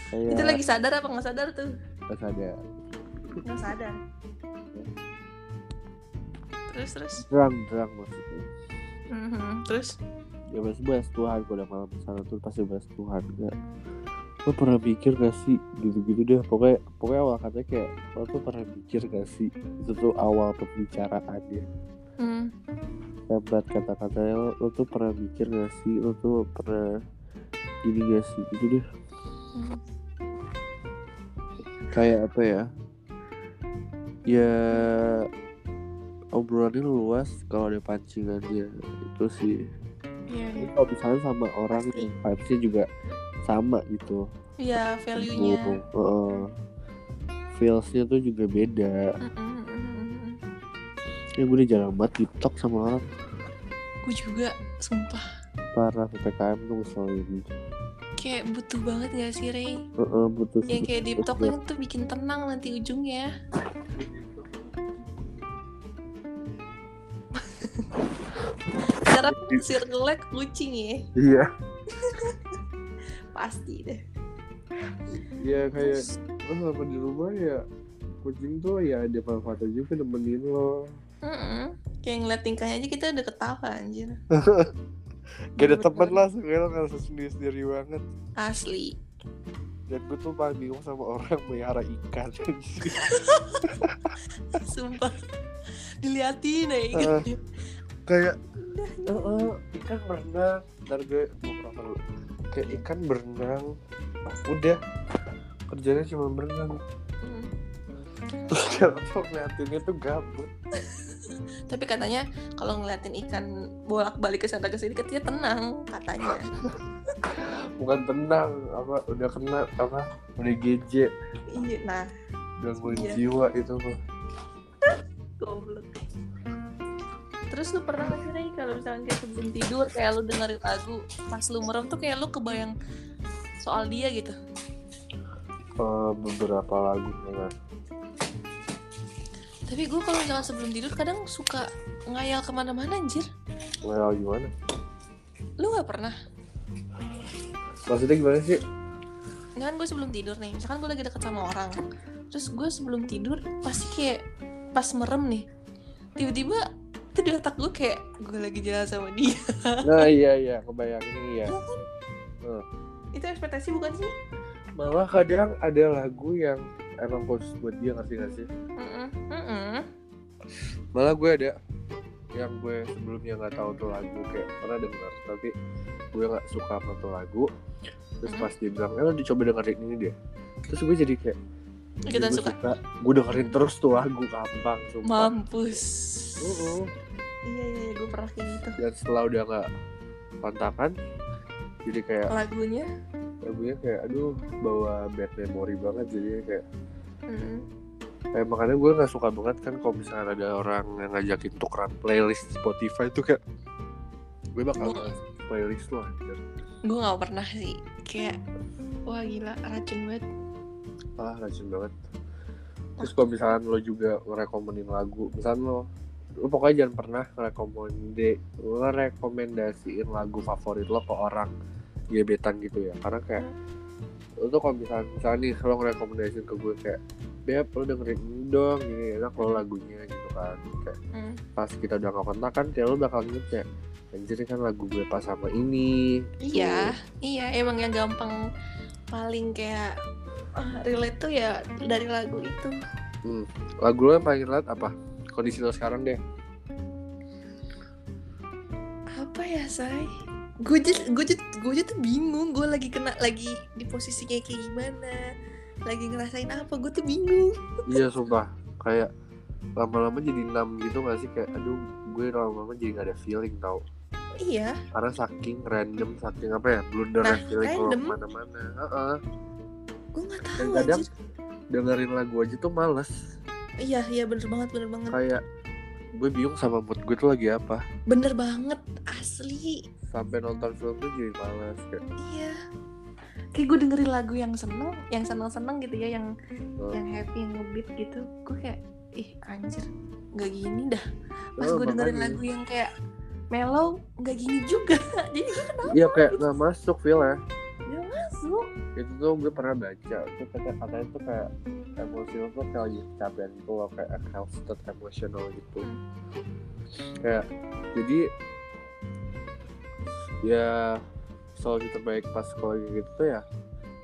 Kayak itu lagi sadar apa nggak sadar tuh? Pas ada nggak sadar. Terus terus. Terang terang maksudnya. Mhm, terus? Ya pasti bahas Tuhan kalau udah malam sana tuh pasti bahas Tuhan enggak lo pernah mikir gak sih gitu-gitu deh pokoknya pokoknya awal katanya kayak lo tuh pernah mikir gak sih itu tuh awal pembicaraannya hmm, hebat kata-katanya lo, lo tuh pernah mikir gak sih lo tuh pernah gini gak sih gitu deh hmm. kayak apa ya ya obrolannya luas kalau ada pancingannya itu sih Tapi iya kalau misalnya sama orang Pasti. yang vibesnya juga sama gitu. Iya value nya Heeh. feelsnya tuh juga beda. Ya gue udah jarang banget TikTok sama orang. Gue juga sumpah. Parah PPKM tuh ngeselin kayak butuh banget gak sih Ray Heeh, butuh yang kayak deep talk ya. tuh bikin tenang nanti ujungnya. Cara circle kucing ya. Iya pasti deh. Iya kayak Terus, lo selama di rumah ya kucing tuh ya ada manfaatnya juga nemenin lo. Mm-mm. kayak ngeliat tingkahnya aja kita udah ketawa anjir. Gak ada teman lah sekarang ngerasa sendiri sendiri banget. Asli. Dan gue tuh paling bingung sama orang melihara ikan sumpah. Diliatin ya ikan Eh. kayak eh, eh, ikan berenang ntar gue mau kayak ikan berenang. Udah. Kerjanya cuma berenang. Hmm. terus jalan tuh ngeliatinnya tuh gabut. Tapi katanya kalau ngeliatin ikan bolak balik ke sana ke sini katanya tenang katanya. Bukan tenang apa udah kena apa udah GJ. Iya nah. Gangguin Iya. jiwa itu mah. Goblok terus lu pernah nggak sih kalau misalnya kayak sebelum tidur kayak lu dengerin lagu pas lu merem tuh kayak lu kebayang soal dia gitu? Eh, beberapa lagu nah. tapi gue kalau misalnya sebelum tidur kadang suka ngayal ke mana-mana anjir. Well, gimana? Lu nggak pernah? Maksudnya gimana sih? Ini kan gue sebelum tidur nih. Misalkan gue lagi deket sama orang. Terus gue sebelum tidur pasti kayak pas merem nih. Tiba-tiba itu di otak gue kayak gue lagi jalan sama dia. Nah iya iya kebayang ini ya. Itu ekspektasi bukan sih? Malah kadang ada lagu yang emang khusus buat dia ngerti gak sih? Mm-mm, mm-mm. malah gue ada yang gue sebelumnya nggak tahu tuh lagu kayak pernah denger tapi gue nggak suka sama tuh lagu. Terus Mhm. pas dia bilang lo dicoba dengerin ini deh. Terus gue jadi kayak kita gue suka. gue dengerin terus tuh lagu gampang sumpah. Mampus. Uh-uh. iya iya, iya gue pernah kayak gitu. Dan setelah udah nggak kontakan jadi kayak lagunya? Lagunya kayak aduh bawa bad memory banget jadi kayak mm, kayak makanya gue nggak suka banget kan kalau misalnya ada orang yang ngajakin tukeran playlist Spotify itu kayak gue bakal Gua- playlist lo anjir gue nggak pernah sih kayak wah gila racun banget. Ah rajin banget. Terus kalau misalkan lo juga ngerekomenin lagu misalnya lo lo pokoknya jangan pernah ngerekomende ngerekomendasiin lagu favorit lo ke orang gebetan gitu ya. Karena kayak lo tuh kalau misalnya misalnya nih lo ngerekomendasiin ke gue kayak beb lo dengerin ini dong ini enak lo lagunya gitu kan. Kayak Mm. pas kita udah gak kontak kan kayak lo bakal inget kayak anjir kan lagu gue pas sama ini iya iya emang yang gampang paling kayak ah, relate tuh ya dari lagu itu. Lagu lo yang paling relate apa kondisi lo sekarang deh. Apa ya say? Gue aja gue aja gue aja tuh bingung. Gue lagi kena lagi di posisi kayak kayak gimana? Lagi ngerasain apa? Gue tuh bingung. Iya sumpah. Kayak lama-lama jadi enam gitu gak sih? Kayak aduh gue lama-lama jadi gak ada feeling tau. Iya. Karena saking random saking apa ya blunder Nah, feeling kalau ke mana-mana. Heeh. gue nggak dan tahu kadang anjir. dengerin lagu aja tuh males iya iya bener banget bener banget. Kayak gue bingung sama mood gue tuh lagi apa. Bener banget asli. Sampai nonton film tuh jadi males kayak. Iya. Kayak gue dengerin lagu yang seneng yang seneng seneng gitu ya yang Oh. yang happy yang ngebeat gitu. Gue kayak ih anjir nggak gini dah. Pas Oh, gue dengerin lagu yang kayak mellow nggak gini juga. Jadi gue kenapa iya kayak nggak masuk feel ya Gak itu tuh gue pernah baca itu katanya katanya tuh kayak emosi lo tuh kayak lagi kecapean gitu loh kayak exhausted emotional gitu. Kayak jadi ya solusi terbaik pas kalau gitu tuh ya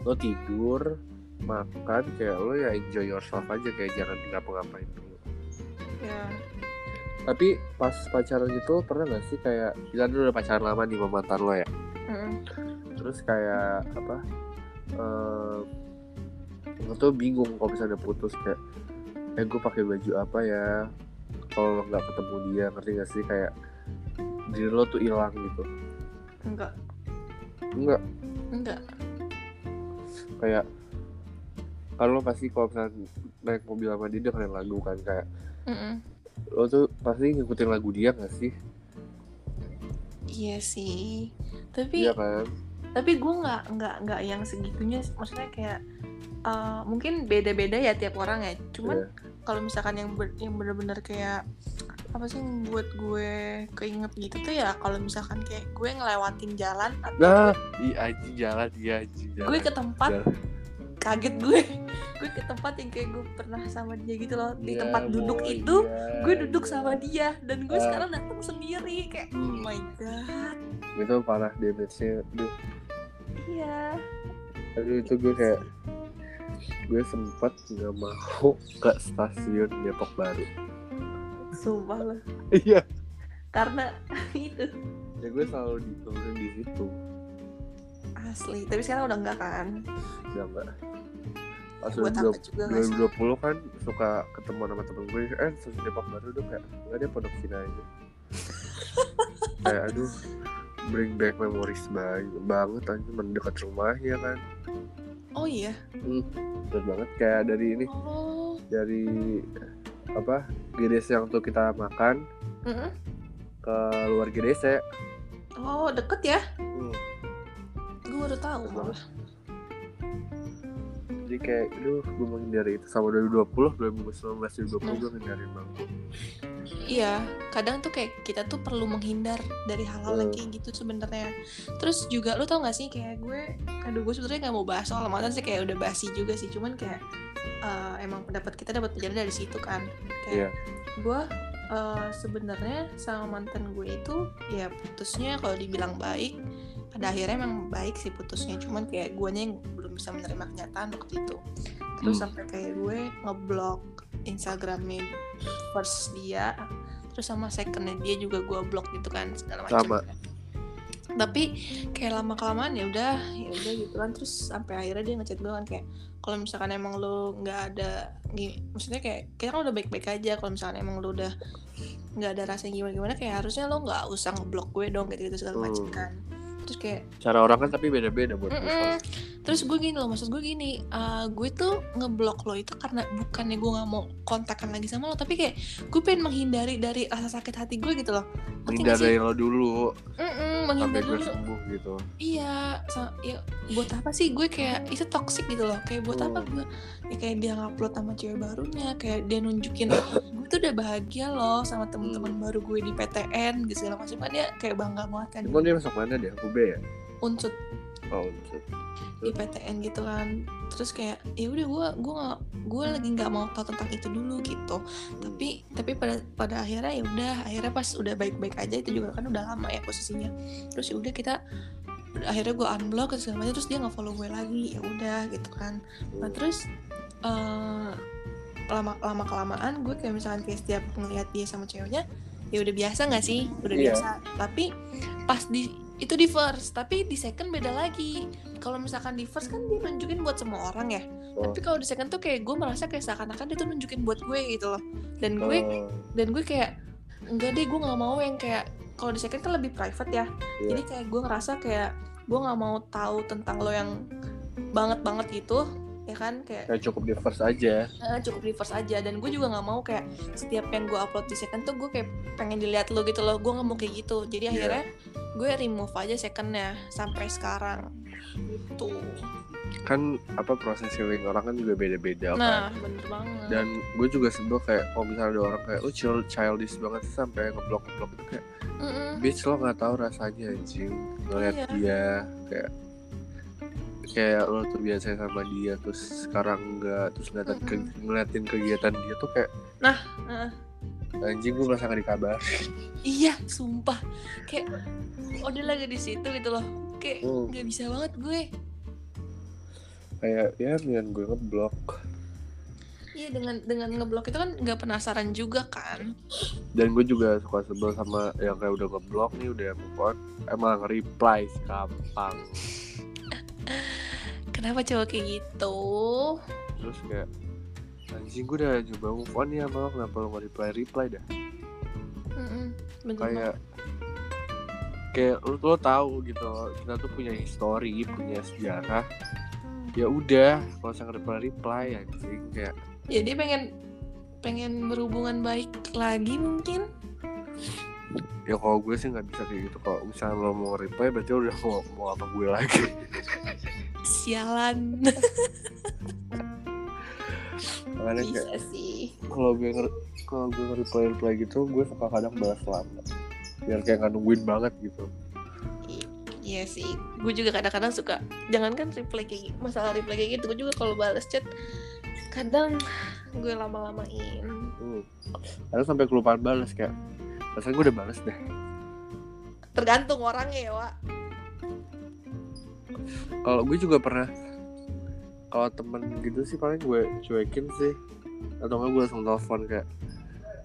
lo tidur makan kayak lo ya enjoy yourself aja kayak jangan ngapa-ngapain dulu. Ya. Tapi pas pacaran gitu pernah gak sih kayak misalnya lu udah pacaran lama nih sama mantan lo ya? Mm-mm. Terus kayak apa eh lo tuh bingung kalau misalnya udah putus kayak eh gue pakai baju apa ya? Kalau nggak ketemu dia ngerti gak sih? Kayak diri lo tuh hilang gitu. Enggak. Enggak. Enggak. Kayak kan lo pasti kalau misalnya naik mobil sama dia dengerin lagu kan kayak Mm-mm. lo tuh pasti ngikutin lagu dia gak sih? Iya sih. Tapi iya kan tapi gue nggak nggak nggak yang segitunya maksudnya kayak eh, mungkin beda-beda ya tiap orang ya cuman Iya. kalau misalkan yang ber- yang bener-bener kayak apa sih yang buat gue keinget gitu tuh ya kalau misalkan kayak gue ngelewatin jalan atau nah iya jalan iya jalan gue ke tempat Jalan. kaget gue gue ke tempat yang kayak gue pernah sama dia gitu loh di Iya, tempat duduk boy, itu iya, gue duduk iya. sama dia dan gue Ah. sekarang datang sendiri kayak oh my god itu parah damage-nya. Iya. Aduh itu gue kayak gue sempat nggak mau ke stasiun Depok Baru. Sumpah lah. Iya. Karena itu. Ya gue selalu diturunin di situ. Asli. Tapi sekarang udah enggak kan? Ya enggak pas udah juga nggak sih? 2020 kan suka ketemu sama temen gue eh stasiun Depok Baru udah kayak nggak dia pondok Cina aja kayak aduh bring back memories banget banget aja mendekat rumahnya kan? Oh iya? Betul banget. Kayak dari ini oh. dari apa GDC yang tuh kita makan Mm-mm. ke luar GDC oh deket ya? Hmm. gue baru tahu. Malah jadi kayak aduh gue menghindari itu sama 2020 2019 2020 gue ngindarin banget Iya, kadang tuh kayak kita tuh perlu menghindar dari hal-hal yang Hmm. kayak gitu sebenarnya. Terus juga lu tau gak sih kayak gue, aduh gue sebenarnya nggak mau bahas soal mantan sih kayak udah basi juga sih. Cuman kayak eh, emang pendapat kita dapat pelajaran dari situ kan. Kayak gue eh, sebenarnya sama mantan gue itu ya putusnya kalau dibilang baik, pada akhirnya emang baik sih putusnya. Cuman kayak guanya yang belum bisa menerima kenyataan waktu itu. Terus Hmm. sampai kayak gue ngeblok Instagramnya first dia terus sama secondnya dia juga gue blok gitu kan segala macam tapi kayak lama kelamaan ya udah ya udah gitu kan terus sampai akhirnya dia ngechat gue kan kayak kalau misalkan emang lo nggak ada gini, maksudnya kayak kita kan udah baik-baik aja kalau misalkan emang lo udah nggak ada rasa gimana gimana kayak harusnya lo nggak usah ngeblok gue dong gitu gitu segala macam Hmm. Terus kayak cara orang kan tapi beda-beda buat Mm-mm. respon. Terus gue gini loh, maksud gue gini, uh, gue tuh ngeblok lo itu karena bukannya gue nggak mau kontakkan lagi sama lo, tapi kayak gue pengen menghindari dari rasa sakit hati gue gitu loh. Menghindari lo dulu Mm-mm, sampai menghindari gue dulu. sembuh gitu Iya, sa- ya buat apa sih gue kayak itu toxic gitu loh. Kayak buat apa Hmm. gue? Ya kayak dia ngupload sama cewek barunya, kayak dia nunjukin gue tuh udah bahagia loh sama teman-teman Hmm. baru gue di PTN gitu segala macam kan dia kayak bangga banget kan. Emang dia masuk mana deh? UB ya? Unsut Oh, unsur. di PTN gitu kan. Terus kayak ya udah gue gue nggak gue lagi nggak mau tahu tentang itu dulu gitu. Tapi tapi pada pada akhirnya ya udah akhirnya pas udah baik-baik aja itu juga kan udah lama ya posisinya. Terus ya udah kita akhirnya gue unblock dan segala macam terus dia nggak follow gue lagi ya udah gitu kan. Nah terus eh, lama lama kelamaan gue kayak misalkan kayak setiap ngeliat dia sama ceweknya ya udah biasa nggak sih? Udah Iya. biasa. Tapi pas di itu di first tapi di second beda lagi. Kalau misalkan di first kan dia nunjukin buat semua orang ya. Oh. tapi kalau di second tuh kayak gue merasa kayak seakan-akan dia tuh nunjukin buat gue gitu loh. Dan gue Oh, dan gue kayak enggak deh gue nggak mau yang kayak kalau di second kan lebih private ya. Iya. jadi kayak gue ngerasa kayak gue nggak mau tahu tentang lo yang banget banget gitu ya kan kayak kayak cukup di first aja. eh, cukup di first aja dan gue juga nggak mau kayak setiap yang gue upload di second tuh gue kayak pengen dilihat lo gitu loh gue nggak mau kayak gitu jadi Iya. akhirnya gue remove aja secondnya sampai sekarang gitu Kan apa proses healing orang kan juga beda-beda kan. nah bener banget Dan gue juga sebel kayak kalau misalnya ada orang kayak chill childish banget sih sampai ngeblok ngeblok itu kayak Mm-mm. bitch lo nggak tahu rasanya anjing ngeliat Iya. dia kayak kayak lo terbiasa sama dia terus sekarang enggak terus ngeliatin, ke- ngeliatin kegiatan dia tuh kayak Heeh. anjing gue merasa gak dikabarin. Iya sumpah. Kayak oh dia lagi di situ gitu loh. Kayak Hmm. nggak bisa banget gue. Kayak ya dengan gue ngeblok. Iya dengan dengan ngeblok itu kan nggak penasaran juga kan. Dan gue juga suka sebel sama yang kayak udah ngeblok nih udah move on emang reply gampang kenapa cowok kayak gitu? Terus kayak anjing gue udah coba move on ya lo kenapa lo nggak reply reply dah? Mm-mm. Kayak kayak lo, lo tahu gitu kita tuh punya history punya sejarah. Ya udah kalau saya reply reply anjing kayak ya dia pengen pengen berhubungan baik lagi mungkin. Ya kalau gue sih nggak bisa kayak gitu kalau misalnya lo mau reply berarti lo udah mau mau apa gue lagi sialan. Makanya kayak bisa sih. kalau gue nger kalau gue reply reply gitu gue suka kadang balas lama biar kayak nggak nungguin banget gitu. Iya sih. Gue juga kadang-kadang suka jangankan reply kayak gitu masalah reply kayak gitu gue juga kalau balas chat kadang gue lama-lamain. Hmm. kadang sampai kelupaan balas kayak rasanya gue udah balas deh. Tergantung orangnya ya Wak kalau gue juga pernah kalau temen gitu sih paling gue cuekin sih. Atau enggak gue langsung telepon kayak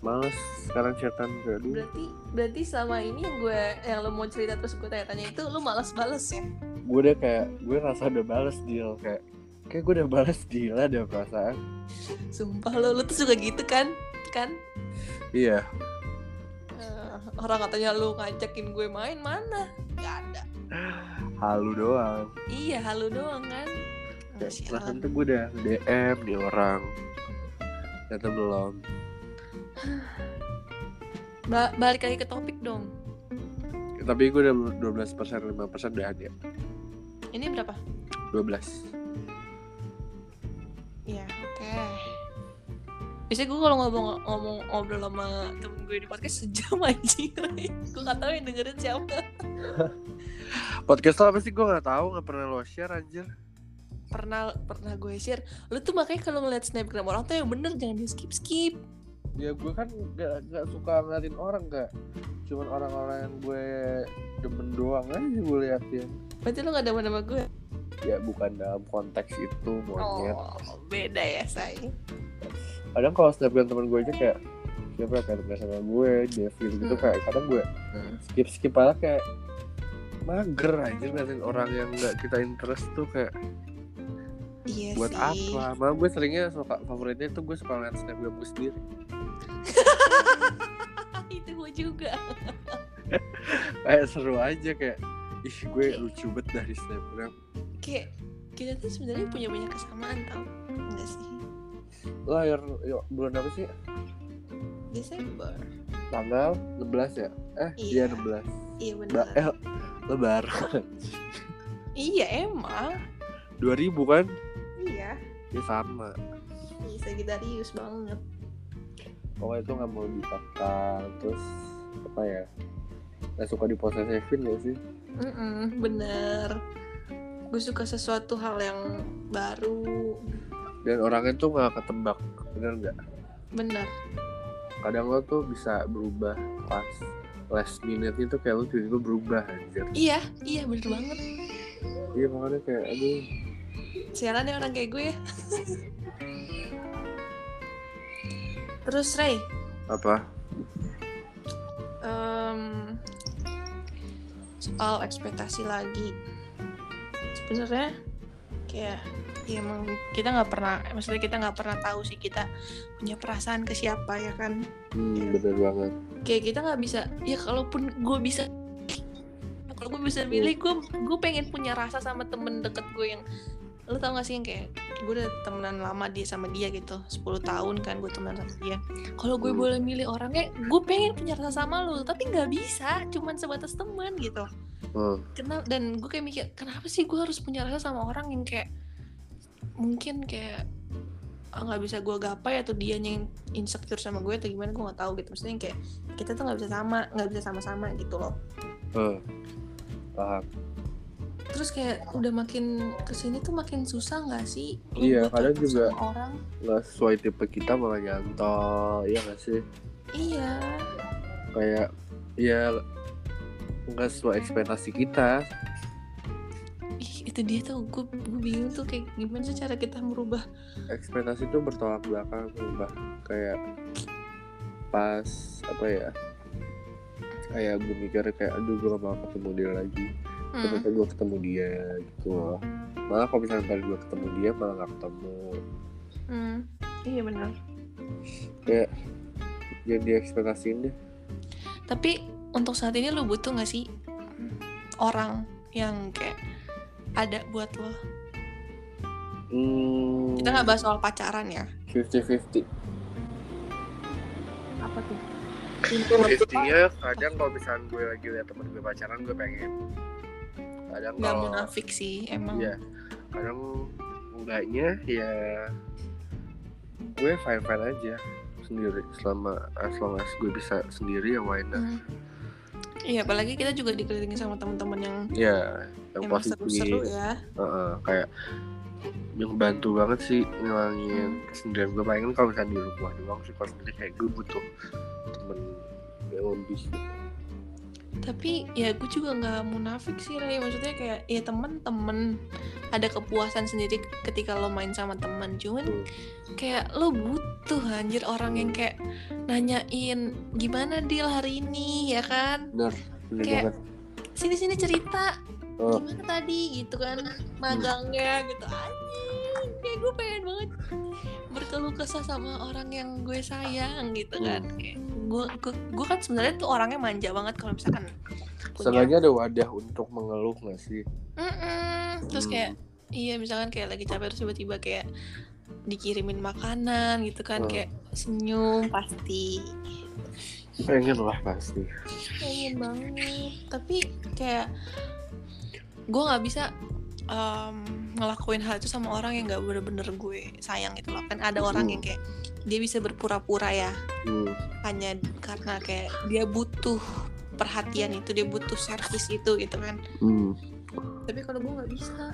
males sekarang chatan kayak dulu berarti berarti selama ini yang gue yang lo mau cerita terus gue tanya-tanya itu lo malas bales ya? Gue udah kayak gue rasa udah bales deal kayak kayak gue udah bales deal ada perasaan. Sumpah lo lo tuh juga gitu kan? Kan? Iya. Eh, orang katanya lo ngajakin gue main mana? Gak ada halu doang. Iya halu doang kan? Kayak perasaan tuh gue udah DM di orang. Ternyata belum. Ba- balik lagi ke topik dong. Tapi gue udah 12 persen 5 persen udah ada. Ini berapa? 12 Iya, oke. Biasanya gue kalau ngomong ngomong ngobrol sama temen gue di podcast sejam aja. gue gak tahu yang dengerin siapa. podcast lo apa sih gue nggak tahu nggak pernah lo share anjir Pernah pernah gue share. Lu tuh makanya kalau ngeliat snapgram orang tuh yang bener jangan di skip skip. ya gue kan gak, gak suka ngeliatin orang gak cuman orang-orang yang gue demen doang aja gue liatin Berarti lu gak ada nama gue. ya bukan dalam konteks itu monyet Oh, beda ya say. kadang kalau snapgram temen gue aja kayak siapa kayak temen sama gue Devin gitu Hmm. kayak kadang gue skip skip aja kayak mager aja ngeliatin orang yang nggak kita interest tuh kayak Iya buat sih. apa? Malah gue seringnya suka favoritnya tuh gue suka ngeliat snapgram gue sendiri. Itu gue juga. kayak seru aja kayak ih gue lucu banget dari snapgram. Kayak kita tuh sebenarnya punya banyak kesamaan tau? Enggak sih? Lahir yuk, bulan apa sih? Desember. Tanggal 16 ya? Eh iya Iya. 16 iya ba benar. eh lebaran iya emang. 2000 kan? Iya. Ya sama. Iya, Sagittarius banget. pokoknya itu nggak mau dikatakan terus apa ya? Nggak suka diposesifin ya sih? Mm-mm, bener. Gue suka sesuatu hal yang baru. dan orangnya tuh nggak ketebak. Bener nggak? Bener. kadang lo tuh bisa berubah pas last minute itu kayak lo tiba-tiba berubah anjir Iya, iya bener banget. iya makanya kayak aduh Sialan ya orang kayak gue ya. Terus Ray, apa em, soal ekspektasi lagi. Sebenarnya kayak ya emang kita nggak pernah, maksudnya kita nggak pernah tahu sih kita punya perasaan ke siapa ya kan. hmm, bener banget kayak kita nggak bisa ya kalaupun gue bisa kalau gue bisa milih gue gue pengen punya rasa sama temen deket gue yang lo tau gak sih yang kayak gue udah temenan lama dia sama dia gitu 10 tahun kan gue temenan sama dia kalau gue Hmm. boleh milih orangnya gue pengen punya rasa sama lo tapi nggak bisa cuman sebatas teman gitu hmm. kenal dan gue kayak mikir kenapa sih gue harus punya rasa sama orang yang kayak mungkin kayak ah, nggak bisa gue gapai atau dia yang insecure sama gue atau gimana gue nggak tahu gitu. Maksudnya kayak kita tuh nggak bisa sama nggak bisa sama-sama gitu loh. Hmm. paham. Terus kayak udah makin ke sini tuh makin susah nggak sih Iya, kadang juga. orang? nggak sesuai tipe kita malah nyantol iya nggak sih? Iya. Kayak ya nggak sesuai ekspektasi kita Ih, itu dia tuh gue gue bingung tuh kayak gimana sih cara kita merubah. Ekspektasi itu bertolak belakang mbak. Kayak pas apa ya kayak gue mikir kayak aduh gue gak mau ketemu dia lagi. Hmm. ternyata gue ketemu dia gitu loh. Malah kalau misalnya ntar gue ketemu dia malah gak ketemu. Hmm. iya benar kayak yang diekspektasiin deh. Tapi untuk saat ini lu butuh gak sih orang yang kayak ada buat lo? hmm, Kita nggak bahas soal pacaran ya. 50-50 Apa tuh? 50 nya kadang kalau misalnya gue lagi liat temen gue pacaran gue pengen kadang Nggak kalau munafik sih emang. Iya. kadang enggaknya ya gue fine fine aja sendiri selama as long as gue bisa sendiri ya why not Hmm. Iya, apalagi kita juga dikelilingi sama teman-teman yang ya yang positif seru-seru ya. Heeh, kayak yang bantu banget sih ngilangin kesendirian gue pengen kalau misalnya di rumah doang sih kalau sendiri kayak gue butuh temen yang lebih gitu. Tapi ya gue juga nggak munafik sih Ray. Maksudnya kayak ya temen-temen. Ada kepuasan sendiri ketika lo main sama teman cuman Hmm. kayak lo butuh anjir orang yang kayak nanyain gimana deal hari ini? Ya kan? Bener bener Kayak- sini sini cerita. Oh. gimana tadi? Gitu kan magangnya gitu. Anjing kayak gue pengen banget berkeluh kesah sama orang yang gue sayang gitu kan kayak gue gue, gue kan sebenarnya tuh orangnya manja banget kalau misalkan punya Seenggaknya ada wadah untuk mengeluh gak sih? Mm-mm. terus Hmm. kayak iya misalkan kayak lagi capek terus tiba-tiba kayak dikirimin makanan gitu kan Hmm. kayak senyum pasti Pengen lah pasti pengen banget tapi kayak gue nggak bisa em, ngelakuin hal itu sama orang yang nggak bener-bener gue sayang gitu loh. Kan ada orang yang kayak dia bisa berpura-pura ya. Hmm. hanya karena kayak dia butuh perhatian itu dia butuh servis itu gitu kan. Hmm. tapi kalau gue nggak bisa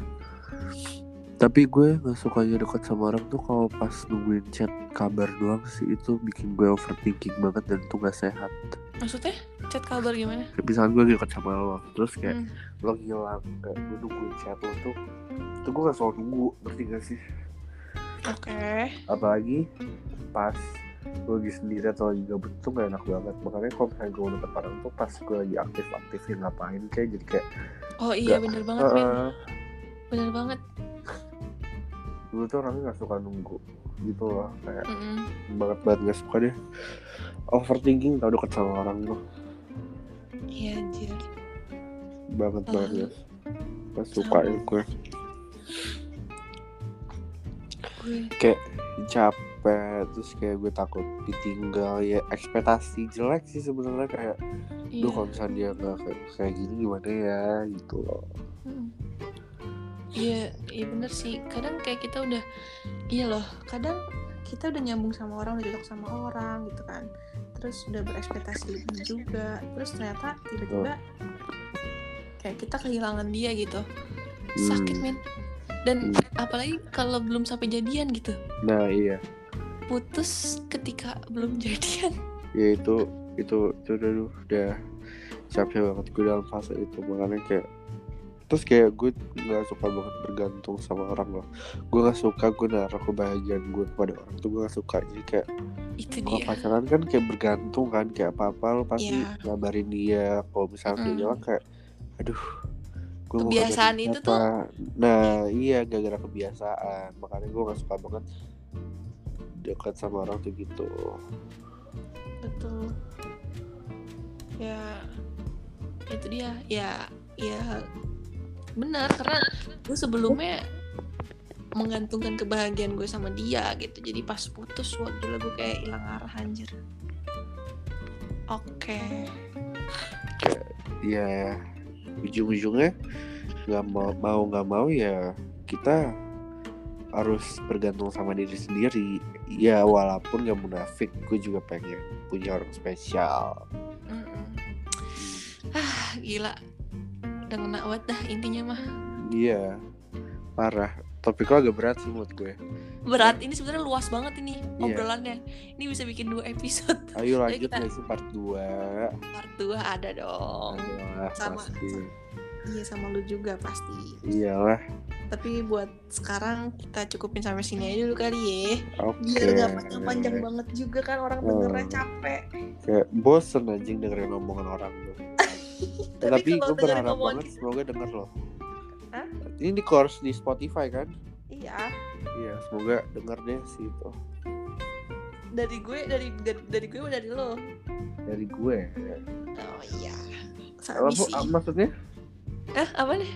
Tapi gue gak sukanya deket sama orang tuh kalau pas nungguin chat kabar doang sih itu bikin gue overthinking banget dan itu gak sehat. maksudnya chat kabar gimana misalnya gue deket sama lo, terus kayak Hmm. lo ngilang, kayak gue nungguin chat lo tuh, itu gue gak selalu nunggu, ngerti gak sih? oke Apalagi pas gue lagi sendiri atau lagi gabut tuh gak enak banget makanya kalau misalnya gue deket orang tuh pas gue lagi aktif-aktifnya ngapain kayak jadi kayak oh iya Nggak. bener banget men "Eh, bener banget gue tuh orangnya gak suka nunggu gitu loh kayak Mm-mm. banget banget gak suka deh overthinking tau deket sama orang tuh. Iya anjir. Banget banget guys gak suka ya gue. Gue kayak capek terus kayak gue takut ditinggal ya ekspektasi jelek sih sebenarnya kayak iya. duh kalau misalnya dia nggak kayak, kayak gini gimana ya? Gitu loh. Mm. Iya, iya bener sih. Kadang kayak kita udah, iya loh. Kadang kita udah nyambung sama orang, udah cocok sama orang gitu kan. Terus udah berekspektasi lebih juga. Terus ternyata tiba-tiba kayak kita kehilangan dia gitu. Sakit Hmm. men. Dan Hmm. apalagi kalau belum sampai jadian gitu. nah iya Putus ketika belum jadian. ya itu itu itu udah udah capek banget gue dalam fase itu makanya kayak terus kayak gue nggak suka banget bergantung sama orang loh gue nggak suka gue naruh kebahagiaan gue kepada orang tuh gue nggak suka jadi kayak Itu kalau dia. pacaran kan kayak bergantung kan kayak apa apa lo pasti Iya. ngabarin dia kalau misalnya dia Mm-mm. hilang kayak aduh gue Kebiasaan itu siapa? tuh- nah iya gara-gara kebiasaan makanya gue nggak suka banget dekat sama orang tuh gitu Betul. Ya itu dia. Ya ya benar karena gue sebelumnya menggantungkan kebahagiaan gue sama dia gitu. Jadi pas putus wah gila gue kayak hilang arah anjir. Oke. ya ujung-ujungnya nggak mau mau nggak mau ya kita harus bergantung sama diri sendiri ya walaupun gak munafik gue juga pengen punya orang spesial Mm-mm. Ah gila. Udah ngena banget dah intinya mah. iya parah topiknya agak berat sih menurut gue Berat ini sebenarnya luas banget ini Iya. obrolannya. Ini bisa bikin dua episode. ayo lanjut kita- sih part 2 Part 2 ada dong. Iyalah Sama. pasti Iya sama lu juga pasti. Iyalah Tapi buat sekarang kita cukupin sampai sini aja dulu kali ya. Oke Biar gak panjang-panjang banget juga kan orang dengernya Hmm. capek. Kayak bosen anjing dengerin omongan orang tuh Ya, tapi kalau gue berharap omongan banget semoga denger loh Hah? Ini di course di Spotify kan Iya. Iya semoga denger deh sih itu Dari gue, dari dari, dari gue apa dari lo? Dari gue Oh iya. apa, Sabi sih. apa- Maksudnya Eh apa nih?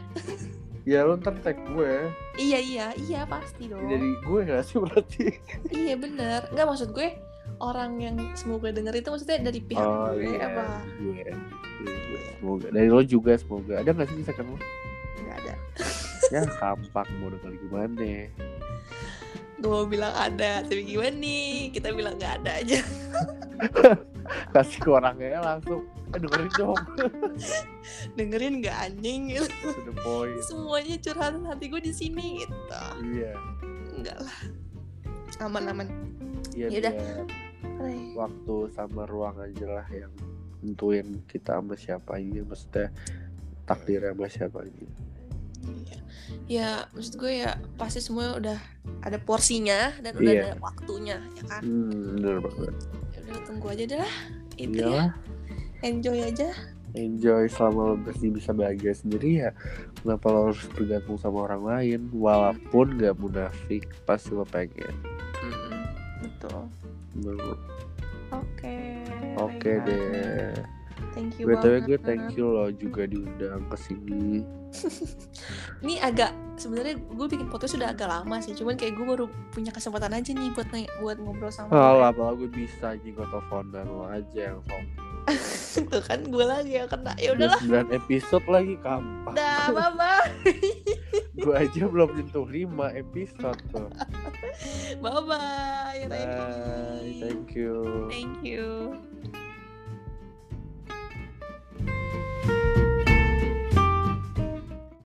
Ya lo ntar tag gue Iya iya iya pasti dong. Dari gue gak sih berarti Iya bener. Nggak maksud gue orang yang semoga denger itu maksudnya dari pihak Oh gue iya apa? Gue Dari gue. Semoga Dari lo juga semoga Ada gak sih second lo? Nggak ada. Ya kampak mau denger gimana Gue mau bilang ada, tapi gimana nih? Kita bilang nggak ada aja. Kasih ke orangnya langsung Eh dengerin dong Dengerin nggak anjing gitu. Semuanya curhatan hati gue di sini gitu. Iya Enggak lah. Aman-aman. Iya Yaudah. biar Hai. waktu sama ruang aja lah yang nentuin kita sama siapa ini maksudnya takdir sama siapa ini Iya. Ya, maksud gue ya pasti semua udah ada porsinya dan udah Iya. ada waktunya, ya kan? hmm, bener banget Ya udah tunggu aja deh lah. Itu Iyalah. ya. Enjoy aja. enjoy selama lo masih bisa bahagia sendiri ya kenapa lo harus bergantung sama orang lain walaupun gak munafik pasti lo pengen Mm-mm, Betul. Bener. Oke. Oke baiklah. deh Thank you btw gue thank you lo juga diundang ke sini Ini agak sebenarnya gue bikin podcast sudah agak lama sih, cuman kayak gue baru punya kesempatan aja nih buat nanya- buat ngobrol sama Oh, lo. apalah gue bisa nih gue teleponan lo aja yang sok Tuh kan gue lagi yang kena. Ya Udah udahlah. 9 episode lagi kampang Dah, bye bye. Gue aja belum nyentuh 5 episode tuh Bye bye. Bye, thank you Thank you.